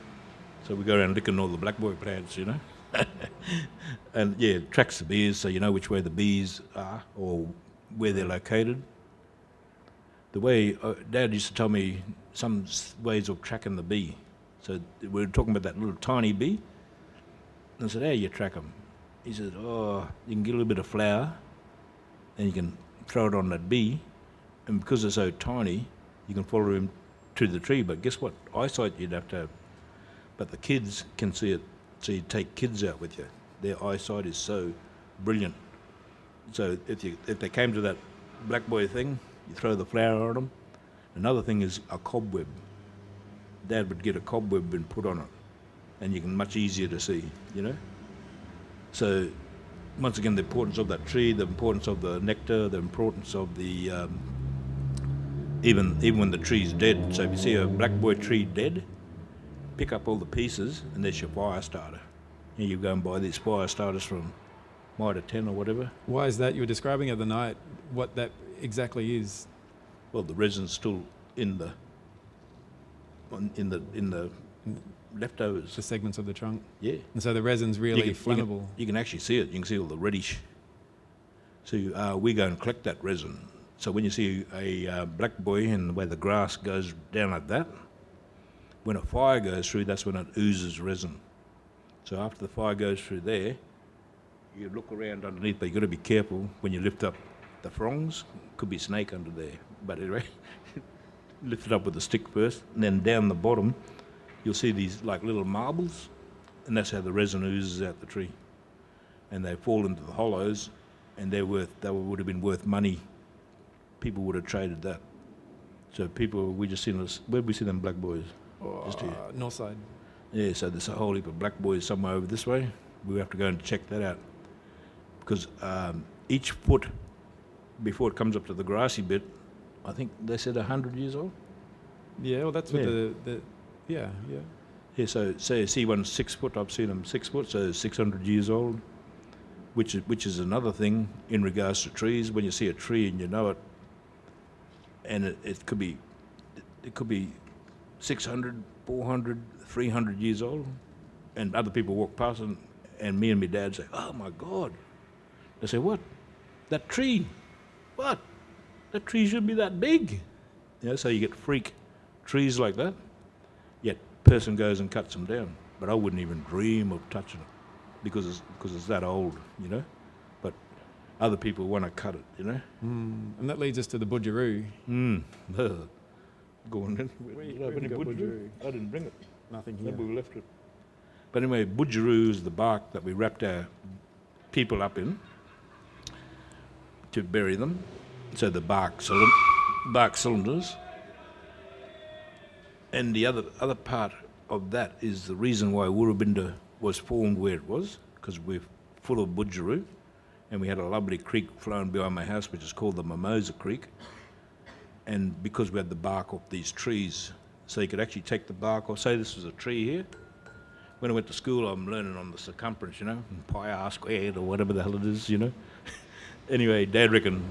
So we go around licking all the black boy plants, you know, and yeah, it attracts the bees, so you know which way the bees are or where they're located. The way uh, Dad used to tell me some ways of tracking the bee. So we were talking about that little tiny bee. And I said, "How you track them?" He said, "Oh, you can get a little bit of flour, and you can throw it on that bee, and because they're so tiny, you can follow him to the tree. But guess what? Eyesight you'd have to have. But the kids can see it, so you take kids out with you. Their eyesight is so brilliant. So if you if they came to that black boy thing, you throw the flower on them. Another thing is a cobweb. Dad would get a cobweb and put on it, and you can much easier to see. You know. So once again, the importance of that tree, the importance of the nectar, the importance of the um, even even when the tree's dead. So if you see a black boy tree dead, pick up all the pieces, and there's your fire starter. And you go and buy these fire starters from Mitre 10 or whatever. Why is that? You were describing at the night what that exactly is. Well, the resin's still in the in the in the leftovers. The segments of the trunk, Yeah. and so the resin's really you can- flammable. You can actually see it. You can see all the reddish. So uh, we go and collect that resin. So when you see a uh, black boy and way the grass goes down like that, when a fire goes through, that's when it oozes resin. So after the fire goes through there, you look around underneath, but you've got to be careful when you lift up the fronds. Could be snake under there, but anyway, lift it up with a stick first, and then down the bottom, you'll see these like little marbles, and that's how the resin oozes out the tree. And they fall into the hollows, and they're worth. They would have been worth money. People would have traded that. So people, we just seen us. Where we see them black boys? Just here. Uh, north side. Yeah, so there's a whole heap of black boys somewhere over this way. We have to go and check that out. Because um, each foot, before it comes up to the grassy bit, I think they said 100 years old. Yeah, well, that's what Yeah. the, the yeah yeah. Yeah, so say you see one six foot, I've seen them six foot, so 600 years old, which is, which is another thing in regards to trees. When you see a tree and you know it, and it, it could be, it could be 600, 400, 300 years old, and other people walk past and, and me and my dad say, "Oh my God!" They say, "What? That tree? What? That tree should be that big." You know, so you get freak trees like that. Yet person goes and cuts them down, but I wouldn't even dream of touching it because it's, because it's that old, you know. But other people want to cut it, you know. Mm. And that leads us to the budgeroo. Mm. Go on then. We- Did I have any budgeroo? budgeroo. I didn't bring it. Nothing here. Maybe we left it. But anyway, budgeroo is the bark that we wrapped our people up in to bury them. So the bark, cylind- bark cylinders. And the other other part of that is the reason why Woorabinda was formed where it was, because we're full of budgeroo, and we had a lovely creek flowing behind my house, which is called the Mimosa Creek. And because we had the bark off these trees, so you could actually take the bark off. Say this was a tree here. When I went to school, I'm learning on the circumference, you know, pi r squared or whatever the hell it is, you know. anyway, Dad reckoned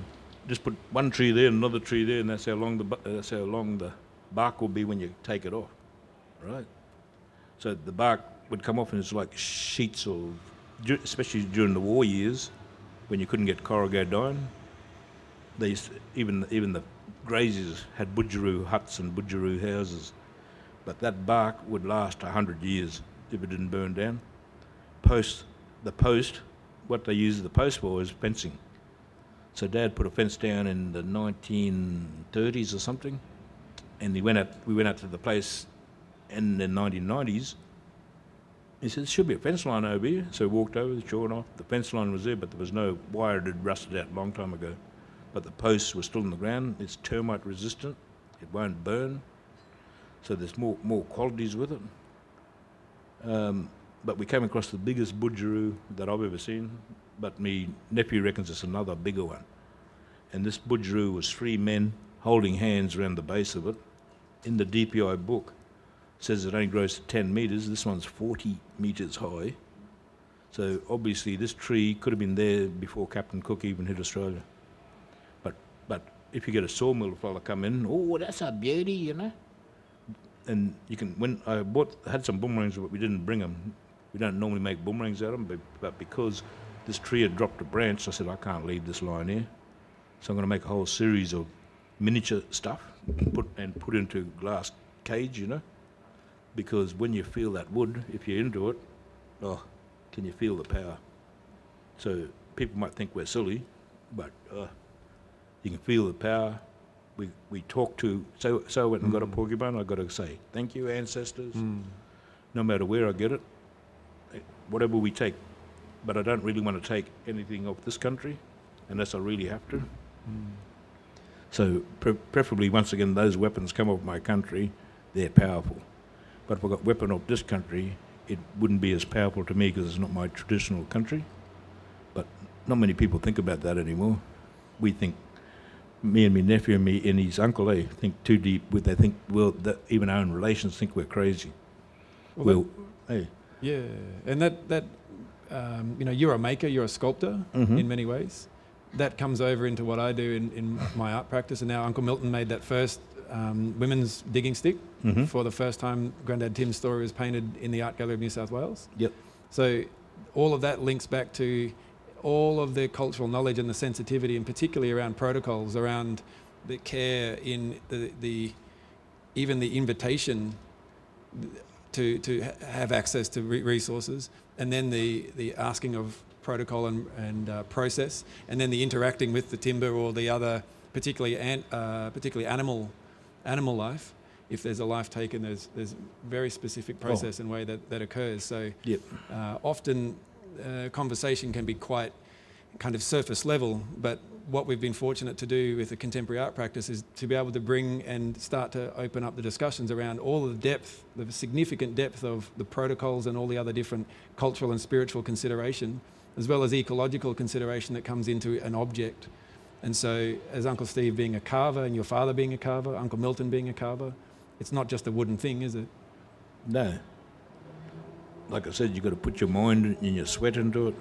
just put one tree there, and another tree there, and that's how long the that's how long the bark will be when you take it off, right? So the bark would come off, and it's like sheets of, especially during the war years, when you couldn't get corrugated iron. They used to, even even the graziers had budgeroo huts and budgeroo houses, but that bark would last a hundred years if it didn't burn down. Post the post, what they use the post for was fencing. So Dad put a fence down in the 1930s or something, and he went out. We went out to the place in the 1990s. He said, "There should be a fence line over here." So we walked over. Sure enough, the fence line was there, but there was no wire. It had rusted out a long time ago. But the posts were still in the ground. It's termite resistant. It won't burn. So there's more more qualities with it. Um, but we came across the biggest budgeroo that I've ever seen. But me nephew reckons it's another bigger one. And this budgeroo was three men holding hands around the base of it. In the DPI book, says it only grows to 10 metres. This one's 40 metres high. So obviously, this tree could have been there before Captain Cook even hit Australia. But if you get a sawmill fella come in, oh, that's a beauty, you know. And you can when I bought had some boomerangs, but we didn't bring them. We don't normally make boomerangs out of them, but, but because this tree had dropped a branch, I said I can't leave this line here. So I'm going to make a whole series of miniature stuff put and put into glass cage, you know, because when you feel that wood, if you're into it, oh, can you feel the power? So people might think we're silly, but uh, you can feel the power. We, we talk to, so, so I went and got a mm. porcupine, i got to say, thank you, ancestors. Mm. No matter where I get it, eh, whatever we take. But I don't really want to take anything off this country unless I really have to. Mm. So, pre- preferably, once again, those weapons come off my country, they're powerful. But if I got weapon off this country, it wouldn't be as powerful to me because it's not my traditional country. But not many people think about that anymore. We think, me and my nephew and me and his uncle, they think too deep. With They think, well, that even our own relations think we're crazy. Well, Well, hey, Yeah, and that that um, you know you're a maker, you're a sculptor Mhm. in many ways. That comes over into what I do in, in my art practice. And now Uncle Milton made that first um, women's digging stick Mhm. for the first time. Granddad Tim's story was painted in the Art Gallery of New South Wales. Yep. So all of that links back to all of the cultural knowledge and the sensitivity, and particularly around protocols, around the care in the, the even the invitation to, to have access to re- resources, and then the, the asking of protocol and, and uh, process, and then the interacting with the timber or the other, particularly an, uh, particularly animal animal life. If there's a life taken, there's there's very specific process and way that, that occurs. So Yep. uh, often uh, conversation can be quite kind of surface level, but what we've been fortunate to do with the contemporary art practice is to be able to bring and start to open up the discussions around all of the depth, the significant depth of the protocols and all the other different cultural and spiritual consideration, as well as ecological consideration that comes into an object. And so, as Uncle Steve being a carver and your father being a carver, Uncle Milton being a carver, it's not just a wooden thing, is it? No. Like I said, you've got to put your mind and your sweat into it.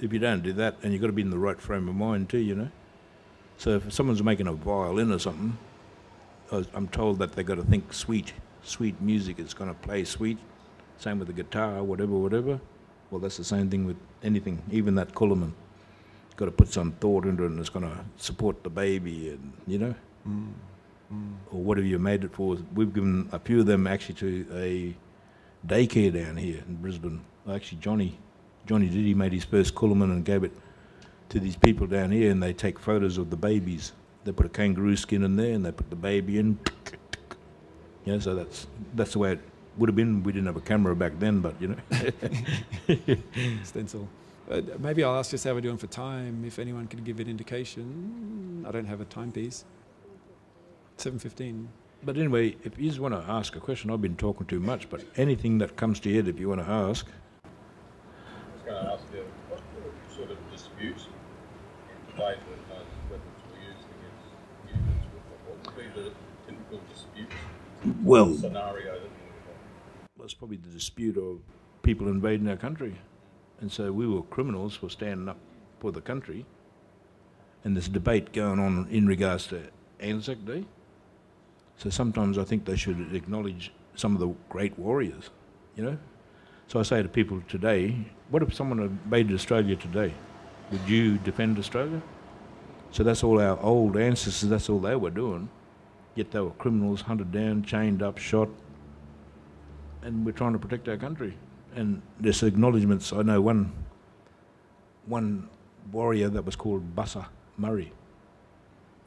If you don't do that, and you've got to be in the right frame of mind too, you know. So if someone's making a violin or something, I'm told that they've got to think sweet, sweet music. It's going to play sweet. Same with the guitar, whatever, whatever. Well, that's the same thing with anything, even that coolaman. Got to put some thought into it, and it's going to support the baby, and you know mm, mm. or whatever you made it for. We've given a few of them actually to a daycare down here in Brisbane. Actually, Johnny, Johnny did. He made his first coolaman and gave it to these people down here, and they take photos of the babies. They put a kangaroo skin in there, and they put the baby in. Yeah, so that's that's the way it would have been. We didn't have a camera back then, but you know. stencil. Uh, maybe I'll ask just how we're doing for time. If anyone could give an indication, I don't have a timepiece. Seven fifteen. But anyway, if you just want to ask a question, I've been talking too much. But anything that comes to head, if you want to ask, I was going to ask you, what sort of disputes in debate weapons were used against humans? What what would be the typical dispute well, scenario that was probably the dispute of people invading our country. And so we were criminals for standing up for the country. And there's debate going on in regards to Anzac Day. So sometimes I think they should acknowledge some of the great warriors, you know? So I say to people today, what if someone invaded Australia today? Would you defend Australia? So that's all our old ancestors, that's all they were doing. Yet they were criminals, hunted down, chained up, shot, and we're trying to protect our country. And there's acknowledgements. I know one one warrior that was called Bussa Murray,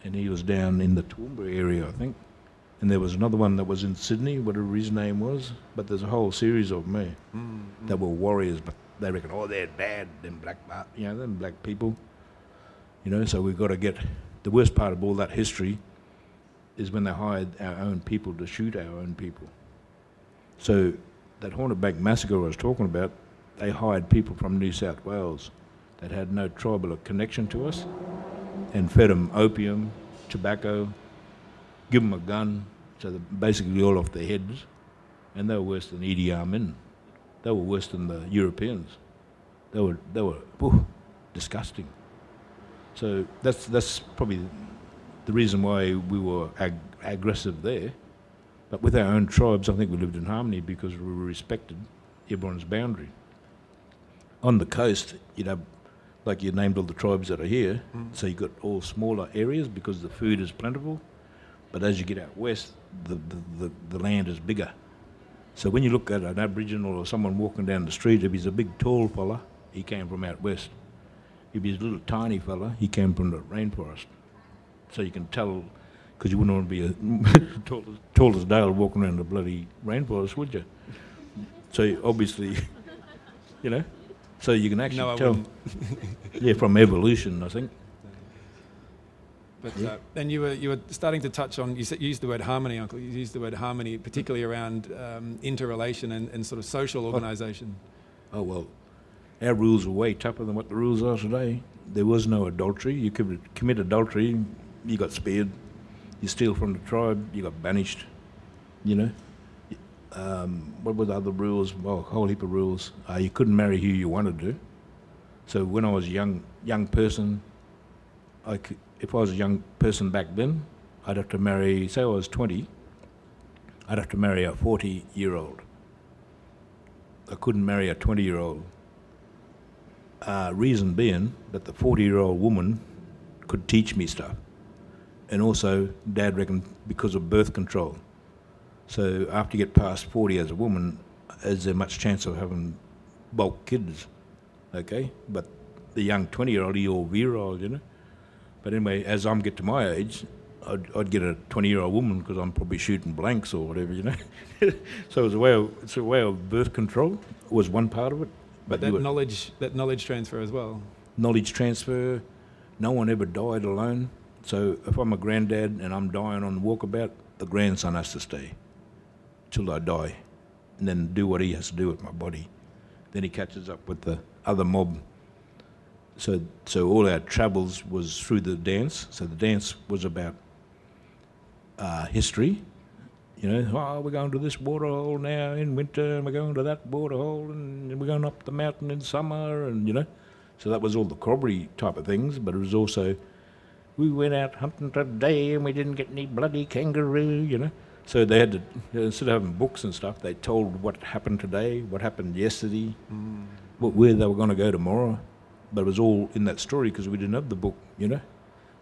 and he was down in the Toowoomba area, I think. And there was another one that was in Sydney, whatever his name was. But there's a whole series of them there mm-hmm. that were warriors, but they reckon, oh, they're bad, them black, you know, them black people. You know, so we've got to get the worst part of all that history is when they hired our own people to shoot our own people. So that Hornet Bank massacre I was talking about, they hired people from New South Wales that had no tribal connection to us and fed them opium, tobacco, give them a gun, so they're basically all off their heads. And they were worse than Idi Amin. They were worse than the Europeans. They were, they were whew, disgusting. So that's, that's probably the reason why we were ag- aggressive there. But with our own tribes, I think we lived in harmony because we respected everyone's boundary. On the coast, you'd have like you named all the tribes that are here. Mm. So you've got all smaller areas because the food is plentiful. But as you get out west, the, the, the, the land is bigger. So when you look at an Aboriginal or someone walking down the street, if he's a big tall fella, he came from out west. If he's a little tiny fella, he came from the rainforest. So you can tell, because you wouldn't want to be a tall, as, tall as Dale walking around the bloody rainforest, would you? So obviously, you know, so you can actually No, tell. Yeah, from evolution, I think. But uh, and you were you were starting to touch on you, said, you used the word harmony, Uncle. You used the word harmony, particularly around um, interrelation and, and sort of social organisation. Oh well, our rules were way tougher than what the rules are today. There was no adultery. You could commit adultery, you got spared. You steal from the tribe, you got banished. You know. Um, what were the other rules? Well, a whole heap of rules. Uh, you couldn't marry who you wanted to. So when I was a young young person, I could, if I was a young person back then, I'd have to marry. Say I was twenty, I'd have to marry a forty-year-old. I couldn't marry a 20 year old. Uh, reason being that the 40 year old woman could teach me stuff. And also, Dad reckoned because of birth control. So after you get past 40 as a woman, is there much chance of having bulk kids? Okay? But the young 20 year old, you're virile, you know? But anyway, as I'm get to my age, I'd, I'd get a 20 year old woman because I'm probably shooting blanks or whatever, you know. so it's a way of it's a way of birth control was one part of it. But you that were- knowledge that knowledge transfer as well. knowledge transfer. No one ever died alone. So if I'm a granddad and I'm dying on the walkabout, the grandson has to stay till I die, and then do what he has to do with my body. Then he catches up with the other mob. So so all our travels was through the dance. So the dance was about uh, history. You know, oh, we're going to this waterhole now in winter, and we're going to that waterhole, and we're going up the mountain in summer, and you know. So that was all the corroboree type of things, but it was also, we went out hunting today and we didn't get any bloody kangaroo, you know. So they had to, instead of having books and stuff, they told what happened today, what happened yesterday, what, where they were going to go tomorrow. But it was all in that story because we didn't have the book, you know.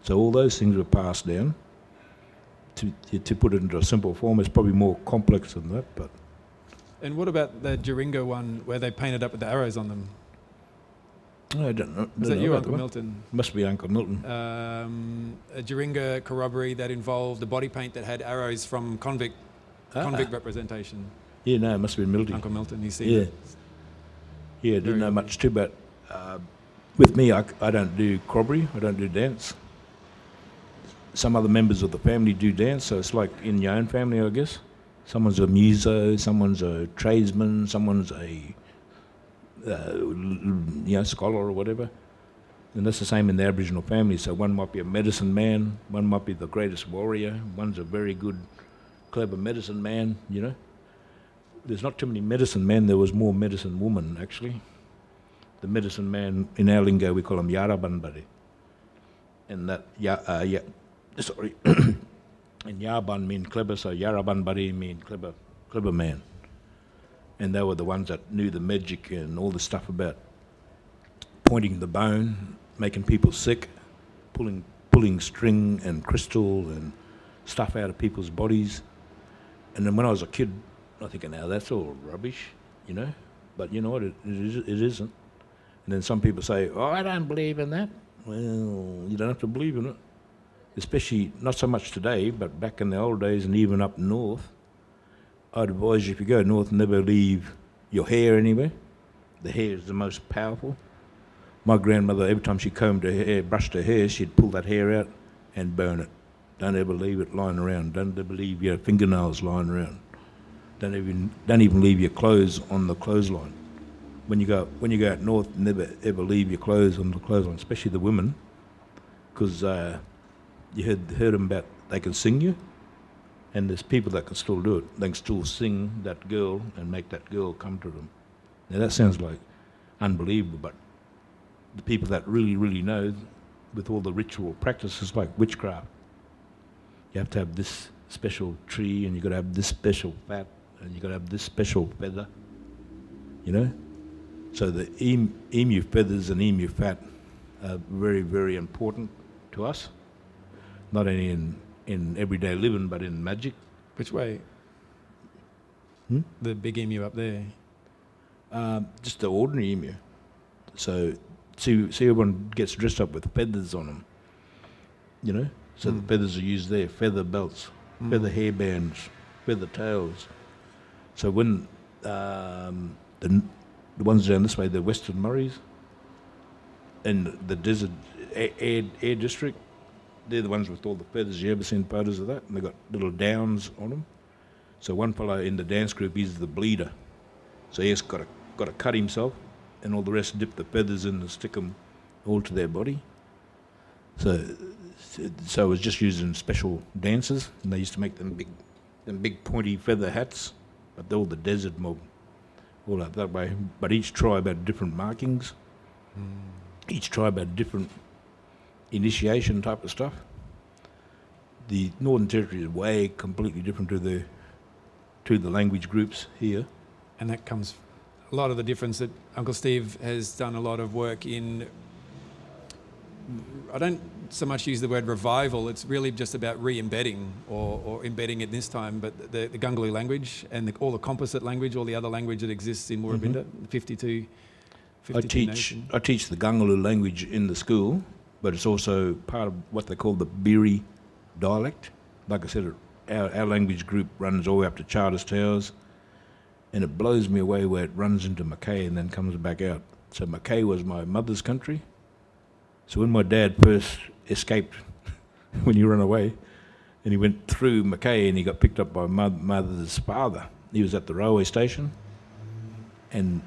So all those things were passed down. To, to put it into a simple form, it's probably more complex than that, but And what about the Duaringa one where they painted up with the arrows on them? I don't know. Don't that you, Uncle. Milton? Must be Uncle Milton. Um, a Duaringa corroboree that involved the body paint that had arrows from convict convict representation. Yeah, no, it must be Milton. Uncle Milton, you see Yeah. Yeah, didn't know much too, but uh, with me, I don't do corroboree, I don't do dance. Some other members of the family do dance, so it's like in your own family, I guess. Someone's a muso, someone's a tradesman, someone's a uh, you know scholar or whatever. And that's the same in the Aboriginal family. So one might be a medicine man, one might be the greatest warrior, one's a very good, clever medicine man. You know, there's not too many medicine men. There was more medicine woman actually. The medicine man in our lingo we call him Yarabanbari, and that ya, uh, ya, sorry, and Yaban mean clever, so Yarabanbari mean clever, clever man. And they were the ones that knew the magic and all the stuff about pointing the bone, making people sick, pulling pulling string and crystal and stuff out of people's bodies. And then when I was a kid, I think, now that's all rubbish, you know. But you know what? It, it, is, it isn't. And then some people say, "Oh, I don't believe in that." Well, you don't have to believe in it. Especially not so much today, but back in the old days and even up north. I'd advise you if you go north, never leave your hair anywhere. The hair is the most powerful. My grandmother, every time she combed her hair, brushed her hair, she'd pull that hair out and burn it. Don't ever leave it lying around. Don't ever leave your fingernails lying around. Don't even don't even leave your clothes on the clothesline. When you go when you go out north, never ever leave your clothes on the clothesline, especially the women, because uh, you heard heard them about they can sing you, and there's people that can still do it. They can still sing that girl and make that girl come to them. Now that sounds like unbelievable, but the people that really really know, with all the ritual practices like witchcraft, you have to have this special tree, and you got to have this special fat, and you got to have this special feather. You know, so the emu feathers and emu fat are very, very important to us, not only in, in everyday living, but in magic. Which way? Hmm? The big emu up there. Um, just the ordinary emu. So, see, see, everyone gets dressed up with feathers on them. You know, so the Mm. feathers are used there: feather belts, Mm. feather hairbands, feather tails. So when um, the the ones down this way, the Western Murrays, and the desert air, air, district, they're the ones with all the feathers. You ever seen photos of that? And they've got little downs on them. So one fellow in the dance group, he's the bleeder. So he's got to got to cut himself, and all the rest dip the feathers in and stick them all to their body. So, so it was just used in special dances, and they used to make them big, them big pointy feather hats. But they're all the desert mob, all out that way. But each tribe had different markings. Hmm. Each tribe had different initiation type of stuff. The Northern Territory is way completely different to the to the language groups here. And that comes a lot of the difference that Uncle Steve has done a lot of work in. I don't so much use the word revival, it's really just about re embedding or, or embedding it this time, but the, the Gungaloo language and the, all the composite language, all the other language that exists in Woorabinda, mm-hmm. 52, 52 I teach nation. I teach the Gungaloo language in the school, but it's also part of what they call the Biri dialect. Like I said, our, our language group runs all the way up to Charters Towers, and it blows me away where it runs into Mackay and then comes back out. So Mackay was my mother's country. So when my dad first escaped, when he ran away, and he went through Mackay and he got picked up by my mother's father, he was at the railway station, and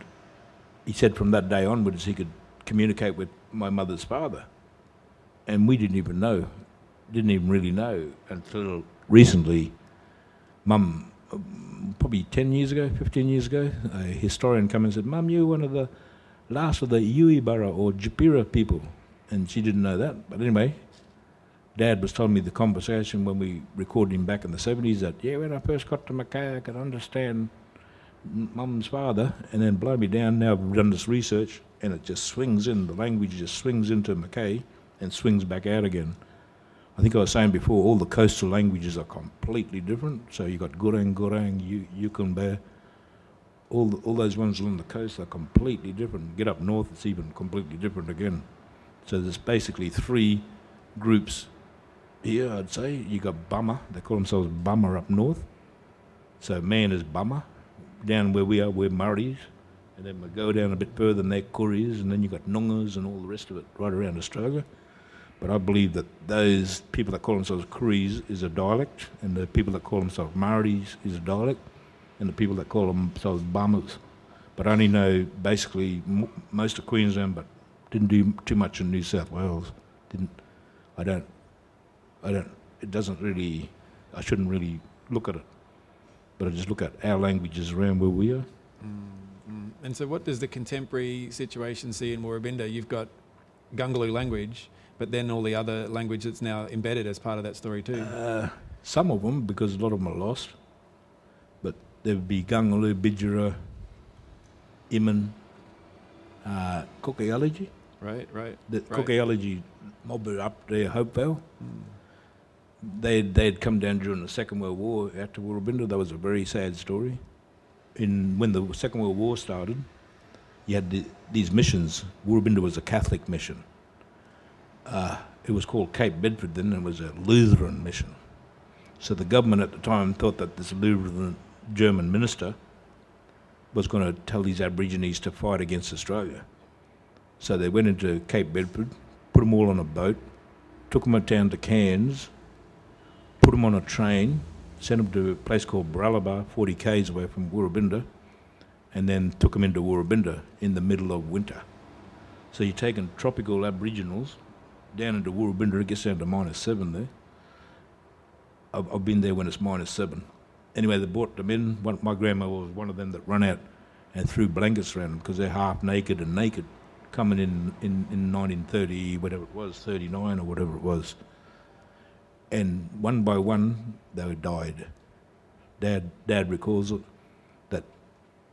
he said from that day onwards he could communicate with my mother's father. And we didn't even know, didn't even really know until recently. Mum, um, probably 10 years ago, 15 years ago, a historian came and said, Mum, you're one of the last of the Yuibara or Japira people. And she didn't know that. But anyway, Dad was telling me the conversation when we recorded him back in the 70s that, yeah, when I first got to Mackay, I could understand mum's father, and then blow me down. Now I've done this research, and it just swings in. The language just swings into Mackay and swings back out again. I think I was saying before, all the coastal languages are completely different. So you've got Gurang, Gurang, Yu- Yukon All the, all those ones along the coast are completely different. Get up north, it's even completely different again. So there's basically three groups here. I'd say you got Bama. They call themselves Bama up north. So man is Bama down where we are, we're Murris, and then we go down a bit further, and they're and then you've got Noongars and all the rest of it right around Australia. But I believe that those people that call themselves Kooris is a dialect, and the people that call themselves Murris is a dialect, and the people that call themselves Bamas. But I only know basically m- most of Queensland, but didn't do too much in New South Wales. Didn't. I don't. I don't. It doesn't really. I shouldn't really look at it but I just look at our languages around where we are. Mm. And so, what does the contemporary situation see in Woorabinda? You've got Gungaloo language, but then all the other language that's now embedded as part of that story too. Uh, some of them, because a lot of them are lost, but there would be Gungaloo, Bidjara, Iman, uh, Guugu Yimithirr. Right, right. The Right. Guugu Yimithirr mob are up there, Hopevale. They'd, they'd come down during the Second World War after Woorabinda. That was a very sad story. In when the Second World War started, you had the, these missions. Woorabinda was a Catholic mission. Uh, it was called Cape Bedford then. And it was a Lutheran mission. So the government at the time thought that this Lutheran German minister was going to tell these Aborigines to fight against Australia. So they went into Cape Bedford, put them all on a boat, took them down to Cairns, put them on a train, sent them to a place called Baralaba, 40 k's away from Woorabinda, and then took them into Woorabinda in the middle of winter. So you're taking tropical Aboriginals down into Woorabinda, it gets down to minus seven there. I've, I've been there when it's minus seven. Anyway, they brought them in. One, my grandma was one of them that run out and threw blankets around them because they're half naked and naked coming in, in, in 1930, whatever it was, 39 or whatever it was. And one by one, they died. Dad, Dad recalls it that,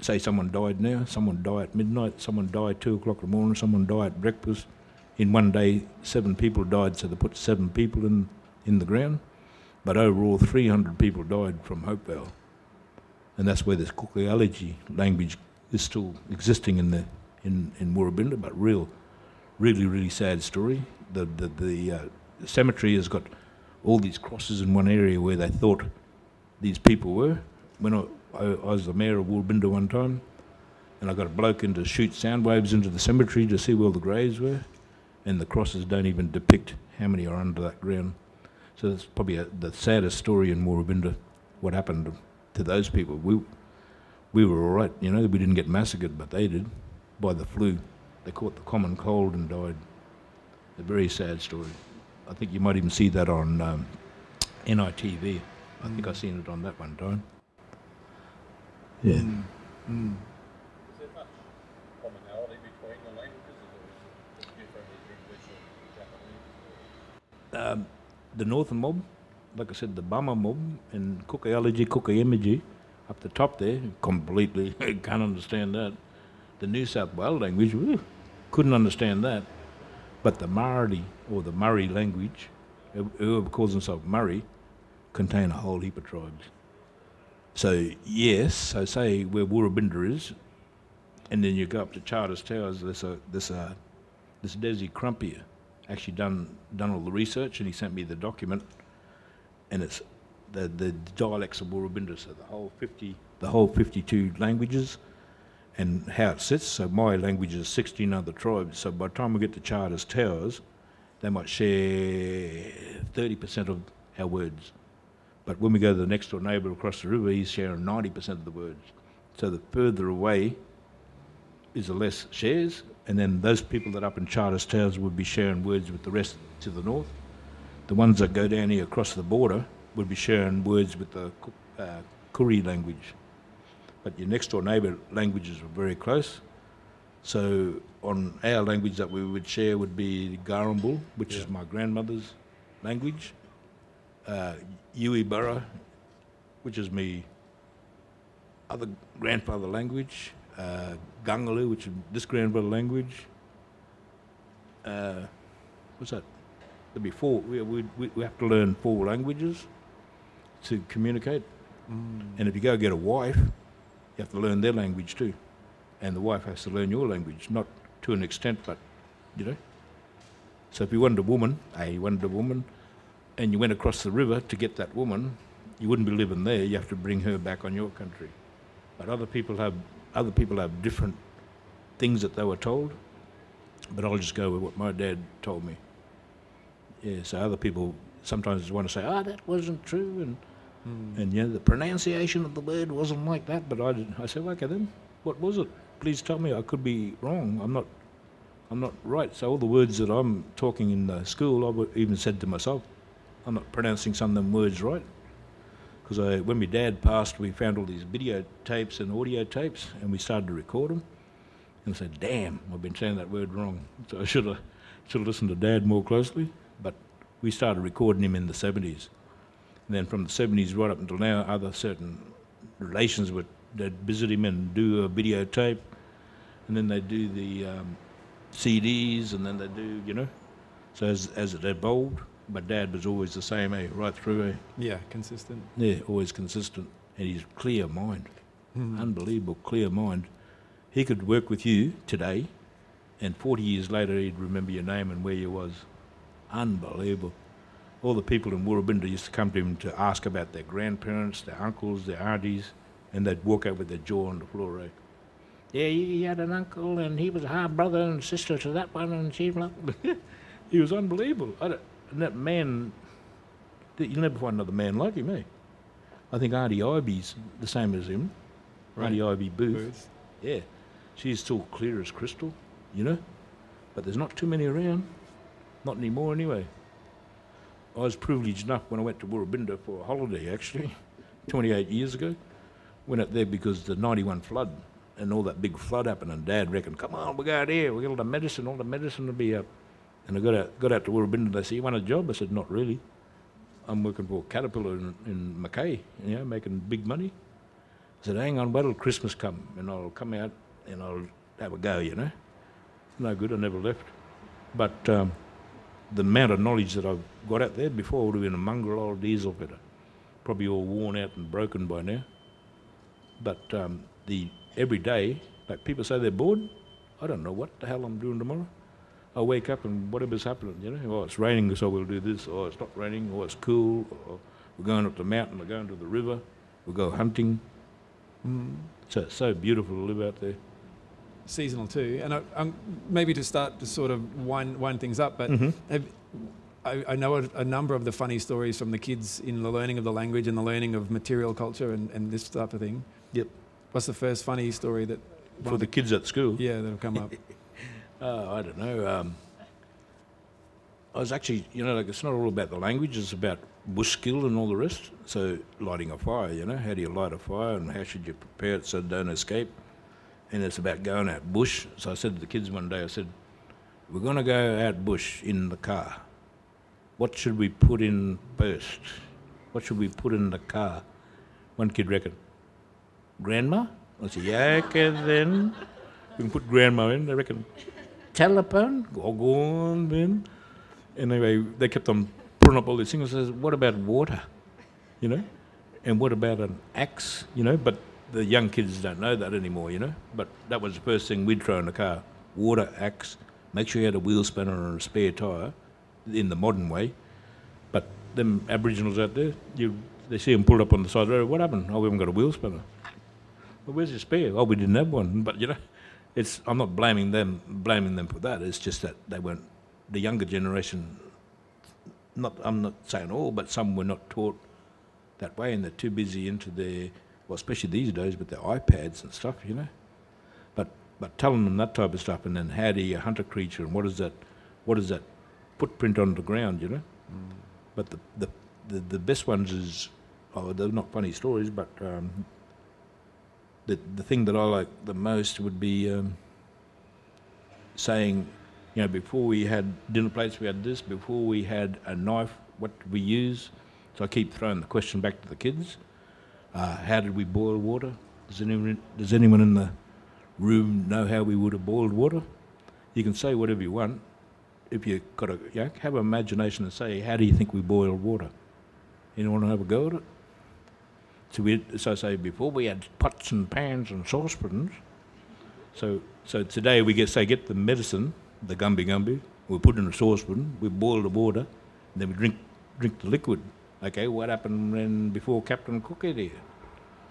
say, someone died now, someone died at midnight, someone died two o'clock in the morning, someone died at breakfast, in one day, seven people died, so they put seven people in, in the ground. But overall, 300 people died from Hopevale. And that's where this Guugu Yimithirr language is still existing in the in, in Woorabinda, but real, really, really sad story. The, the, the uh, cemetery has got all these crosses in one area where they thought these people were. When I, I, I was the mayor of Woorabinda one time, and I got a bloke in to shoot sound waves into the cemetery to see where the graves were, and the crosses don't even depict how many are under that ground. So that's probably a, the saddest story in Woorabinda, what happened to those people. We, we were all right, you know, we didn't get massacred, but they did by the flu. They caught the common cold and died. A very sad story. I think you might even see that on um, NITV. I think I've seen it on that one time. Yeah. Mm. Mm. Is there much commonality between the languages, or is it different with English or Japanese? Um, the northern mob, like I said, the Bama mob and Kukaology, Guugu Yimithirr, up the top there, completely can't understand that. The New South Wales language, whew, couldn't understand that. But the Māori or the Murray language, who- calls themselves Murray, contain a whole heap of tribes. So yes, so say where Woorabinda is, and then you go up to Charters Towers. There's a there's a this Desi Crumpier actually done done all the research, and he sent me the document, and it's the the dialects of Woorabinda, so the whole fifty the whole fifty two languages, and how it sits. So my language is sixteen other tribes. So by the time we get to Charters Towers, they might share thirty percent of our words. But when we go to the next door neighbour across the river, he's sharing 90% of the words. So the further away is the less shares, and then those people that up in Charters Towers would be sharing words with the rest to the north. The ones that go down here across the border would be sharing words with the uh, Kuri language. But your next door neighbour languages are very close. So on our language that we would share would be Garambul, which is my grandmother's language uh, Yui Burra, which is me other grandfather language, uh, Gangalu, which is this grandfather language. Uh, what's that? There'll be four. We, we, we we have to learn four languages to communicate. Mm. And if you go get a wife, you have to learn their language too. And the wife has to learn your language, not to an extent, but, you know. So if you wanted a woman, hey, you wanted a woman, and you went across the river to get that woman, you wouldn't be living there. You have to bring her back on your country. But other people have other people have different things that they were told. But I'll just go with what my dad told me. Yeah. So other people sometimes want to say, "Ah, that wasn't true," and Mm. and yeah, the pronunciation of the word wasn't like that. But I did. I said, "Okay, then, what was it? Please tell me. I could be wrong. I'm not." I'm not right. So all the words that I'm talking in the school, I've even said to myself, I'm not pronouncing some of them words right. Because when my dad passed, we found all these video tapes and audio tapes, and we started to record them. And I said, "Damn, I've been saying that word wrong." So I should have should have listened to Dad more closely. But we started recording him in the 70s, and then from the 70s right up until now, other certain relations would they'd visit him and do a videotape, and then they do the um, CDs, and then they do, you know. So as as it evolved, my dad was always the same, eh, right through, eh. Yeah, consistent. Yeah, always consistent, and he's clear mind, Mm. unbelievable clear mind. He could work with you today, and 40 years later he'd remember your name and where you was. Unbelievable. All the people in Woorabinda used to come to him to ask about their grandparents, their uncles, their aunties, and they'd walk out with their jaw on the floor. Eh? Yeah, he had an uncle, and he was a half brother and sister to that one, and she he was unbelievable. And that man, you'll never find another man like him, eh? I think Auntie Ivy's the same as him. Right. Auntie Ivy Booth. Booth. Yeah, she's still clear as crystal, you know. But there's not too many around. Not anymore, anyway. I was privileged enough when I went to Woorabinda for a holiday, actually, 28 years ago. Went out there because the 91 flood and all that big flood happened, and Dad reckoned, come on, we go out here, we get all the medicine, all the medicine will be up. And I got out, got out to Woorabinda, they said, you want a job? I said, not really. I'm working for Caterpillar in, in Mackay, you know, making big money. I said, hang on, wait till Christmas come, and I'll come out and I'll have a go, you know. No good, I never left. But um, the amount of knowledge that I've got out there before I would have been a mongrel old diesel fitter, probably all worn out and broken by now. But um, the every day, like people say they're bored, I don't know what the hell I'm doing tomorrow. I wake up and whatever's happening, you know, oh, it's raining, so we'll do this, or it's not raining, or it's cool, or we're going up the mountain, we're going to the river, we'll go hunting. So it's so beautiful to live out there. Seasonal too. And I, um, maybe to start to sort of wind, wind things up, but Mhm. have, I, I know a, a number of the funny stories from the kids in the learning of the language and the learning of material culture and, and this type of thing. Yep. What's the first funny story that For the kids at school. yeah that'll come up? Oh, I don't know. Um, I was actually, you know, like it's not all about the language, it's about bush skill and all the rest. So, lighting a fire, you know, how do you light a fire and how should you prepare it so it don't escape? And it's about going out bush. So, I said to the kids one day, I said, We're going to go out bush in the car. What should we put in first? What should we put in the car? One kid reckoned, Grandma? I said, Yeah, okay then. We can put grandma in. They reckon, telephone? Go on then. Anyway, they kept on putting up all these things. I says, what about water? You know? And what about an axe? You know? But the young kids don't know that anymore, you know? But that was the first thing we'd throw in the car. Water, axe. Make sure you had a wheel spanner and a spare tyre in the modern way. But them Aboriginals out there, you they see them pulled up on the side of the road. What happened? Oh, we haven't got a wheel spanner. Well, where's your spare? Oh, we didn't have one. But you know, it's I'm not blaming them blaming them for that. It's just that they weren't the younger generation. Not I'm not saying all, but some were not taught that way, and they're too busy into their well, especially these days with their iPads and stuff. You know, but but telling them that type of stuff, and then how do you hunt a creature, and what is that, what is that footprint on the ground? You know, but the the the, the best ones is oh they're not funny stories, but um, the the thing that I like the most would be um, saying, you know, before we had dinner plates, we had this. Before we had a knife, what did we use? So I keep throwing the question back to the kids. Uh, how did we boil water? Does anyone does anyone in the room know how we would have boiled water? You can say whatever you want. If you got a, you know, have an imagination and say, how do you think we boiled water? Anyone want to have a go at it? So we, I say before we had pots and pans and saucepans. So so today we get say get the medicine, the gumby gumby, we put in a saucepan, we boil the water, and then we drink drink the liquid. Okay, what happened when before Captain Cook ate here?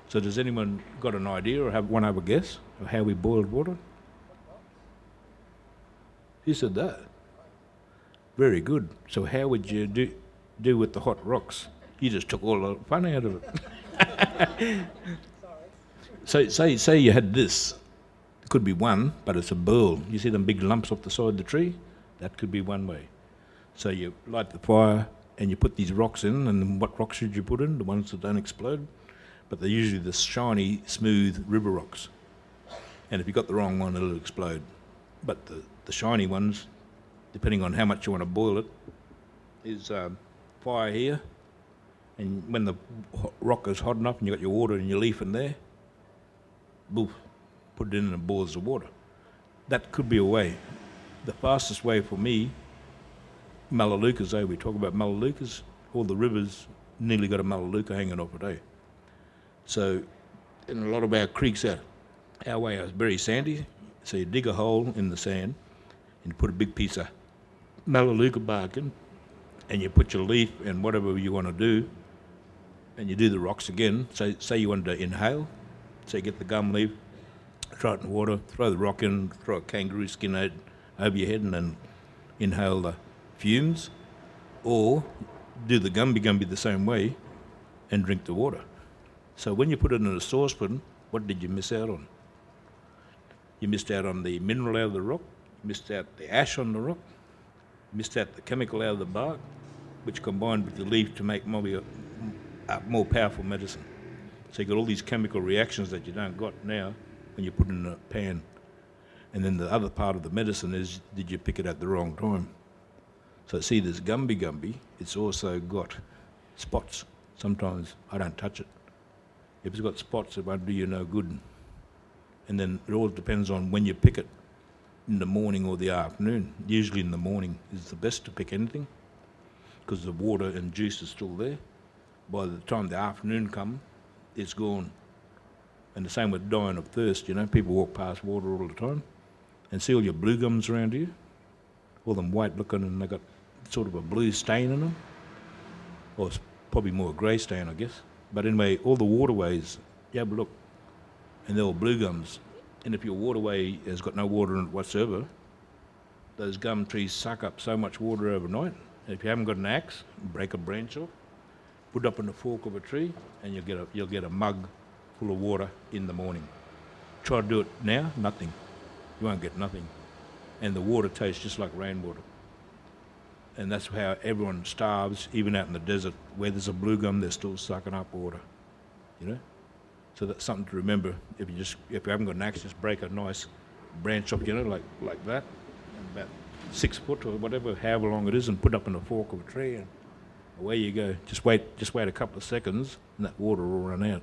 So does anyone got an idea or have one have a guess of how we boiled water? Who said that? Very good. So how would you do do with the hot rocks? You just took all the fun out of it. so say say you had this. It could be one, but it's a burl. You see them big lumps off the side of the tree? That could be one way. So you light the fire and you put these rocks in, and what rocks should you put in? The ones that don't explode. But they're usually the shiny, smooth river rocks. And if you've got the wrong one, it'll explode. But the, the shiny ones, depending on how much you want to boil it, is um, fire here. And when the rock is hot enough and you've got your water and your leaf in there, boof, put it in and boils the water. That could be a way. The fastest way for me, Melaleucas, eh? We talk about Melaleucas. All the rivers nearly got a Melaleuca hanging off it, eh? So, in a lot of our creeks out our way is very sandy. So you dig a hole in the sand and put a big piece of Melaleuca bark in, and you put your leaf and whatever you want to do, and you do the rocks again. So, say you wanted to inhale, so you get the gum leaf, throw it in water, throw the rock in, throw a kangaroo skin out over your head, and then inhale the fumes, or do the gumby gumby the same way and drink the water. So when you put it in a saucepan, what did you miss out on? You missed out on the mineral out of the rock, missed out the ash on the rock, missed out the chemical out of the bark, which combined with the leaf to make maybe a, a more powerful medicine. So you got all these chemical reactions that you don't got now when you put it in a pan. And then the other part of the medicine is did you pick it at the wrong time? So see this gumby gumby, it's also got spots. Sometimes I don't touch it. If it's got spots, it won't do you no good. And then it all depends on when you pick it. in the morning or the afternoon. Usually in the morning is the best to pick anything because the water and juice is still there. By the time the afternoon comes, it's gone. And the same with dying of thirst, you know, people walk past water all the time and see all your blue gums around you, all them white looking and they got sort of a blue stain in them. Or it's probably more a grey stain, I guess. But anyway, all the waterways, you have a look, and they're all blue gums. And if your waterway has got no water in it whatsoever, those gum trees suck up so much water overnight. If you haven't got an axe, break a branch off, put it up in the fork of a tree, and you'll get a, you'll get a mug full of water in the morning. Try to do it now, nothing. You won't get nothing. And the water tastes just like rainwater. And that's how everyone starves, even out in the desert. Where there's a blue gum, they're still sucking up water. You know? So that's something to remember. If you just if you haven't got an axe, just break a nice branch off, you know, like like that, about six foot or whatever, however long it is, and put it up in a fork of a tree, and away you go. Just wait, just wait a couple of seconds, and that water will run out.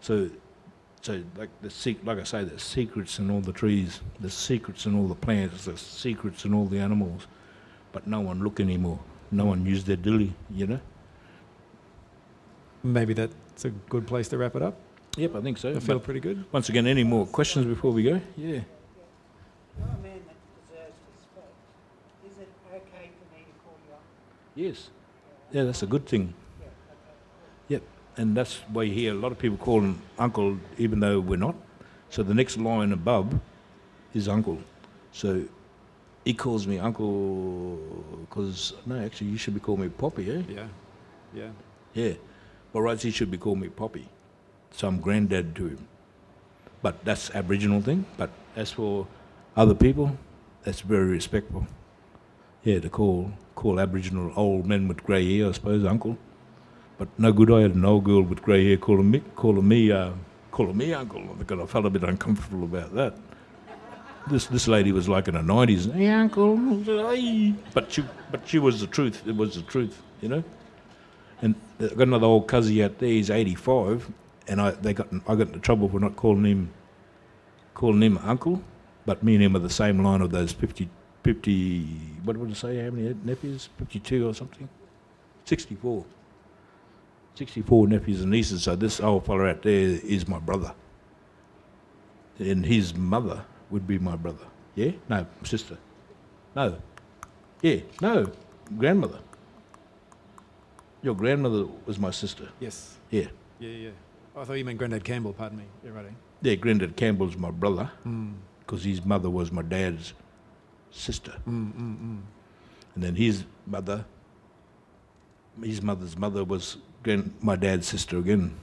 So, so like the like I say, there's secrets in all the trees, there's secrets in all the plants, there's secrets in all the animals, but no one look anymore. No one use their dilly, you know. Maybe that's a good place to wrap it up. Yep, I think so. I But feel pretty good. once again, any more questions before we go? Yeah. You're a man that deserves respect. Is it okay for me to call you uncle? Yes. Yeah, that's a good thing. Yeah, okay. Yep. And that's why you hear a lot of people call him uncle, even though we're not. So the next line above is uncle. So he calls me uncle because, no, actually, you should be calling me Poppy, eh? Yeah. Yeah. Yeah. But right, he should be calling me Poppy. So I'm granddad to him. But that's Aboriginal thing. But as for other people, that's very respectful. Yeah, to call call Aboriginal old men with grey hair, I suppose, uncle. But no good. I had an old girl with grey hair calling me calling me uh, calling me uncle. Because I felt a bit uncomfortable about that. This this lady was like in her nineties. Hey, uncle. But she but she was the truth. It was the truth, you know. And I got another old cuzzy out there. He's eighty-five, and I they got I got into trouble for not calling him calling him uncle. But me and him are the same line of those 50, 50 what would I say? How many nephews? Fifty-two or something? Sixty-four. Sixty-four nephews and nieces. So this old fella out there is my brother, and his mother would be my brother. Yeah? No, sister. No. Yeah. No, grandmother. Your grandmother was my sister. Yes. Yeah. Yeah, yeah. Oh, I thought you meant Grandad Campbell. Pardon me. You're right. Yeah, Granddad Campbell's my brother Mm. because his mother was my dad's sister. Mm, mm, mm. And then his mother, his mother's mother was grand, my dad's sister again.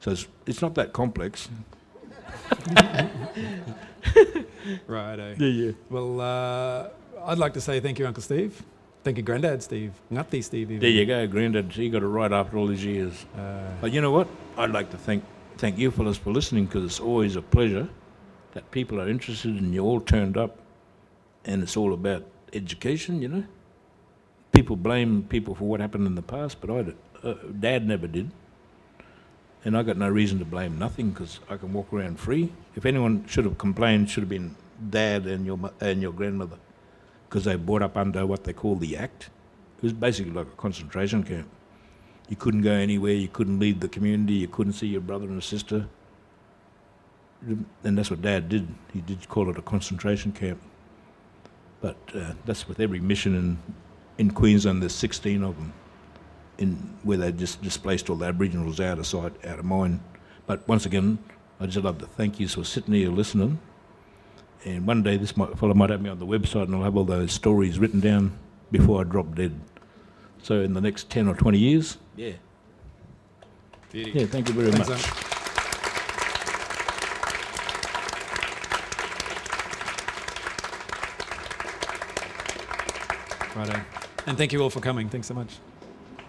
So it's, it's not that complex. Righto. Yeah, yeah. Well, uh, I'd like to say thank you, Uncle Steve. Thank you, Grandad Steve. Ngati Steve. Even. There you go, Granddad. He got it right after all these years. Uh, But you know what? I'd like to thank thank you fellas for listening because it's always a pleasure that people are interested and you all turned up, and it's all about education. You know, people blame people for what happened in the past, but I uh, Dad never did, and I got no reason to blame nothing because I can walk around free. If anyone should have complained, should have been Dad and your and your grandmother because they brought up under what they call the Act. It was basically like a concentration camp. You couldn't go anywhere. You couldn't leave the community. You couldn't see your brother and sister. And that's what Dad did. He did call it a concentration camp. But uh, that's with every mission in in Queensland. There's 16 of them, in where they just displaced all the Aboriginals out of sight, out of mind. But once again, I just love to thank you for sitting here listening. And one day this might, fellow might have me on the website, and I'll have all those stories written down before I drop dead. So in the next 10 or 20 years, yeah. Yeah, thank you very Thanks, much. Righto. And thank you all for coming. Thanks so much.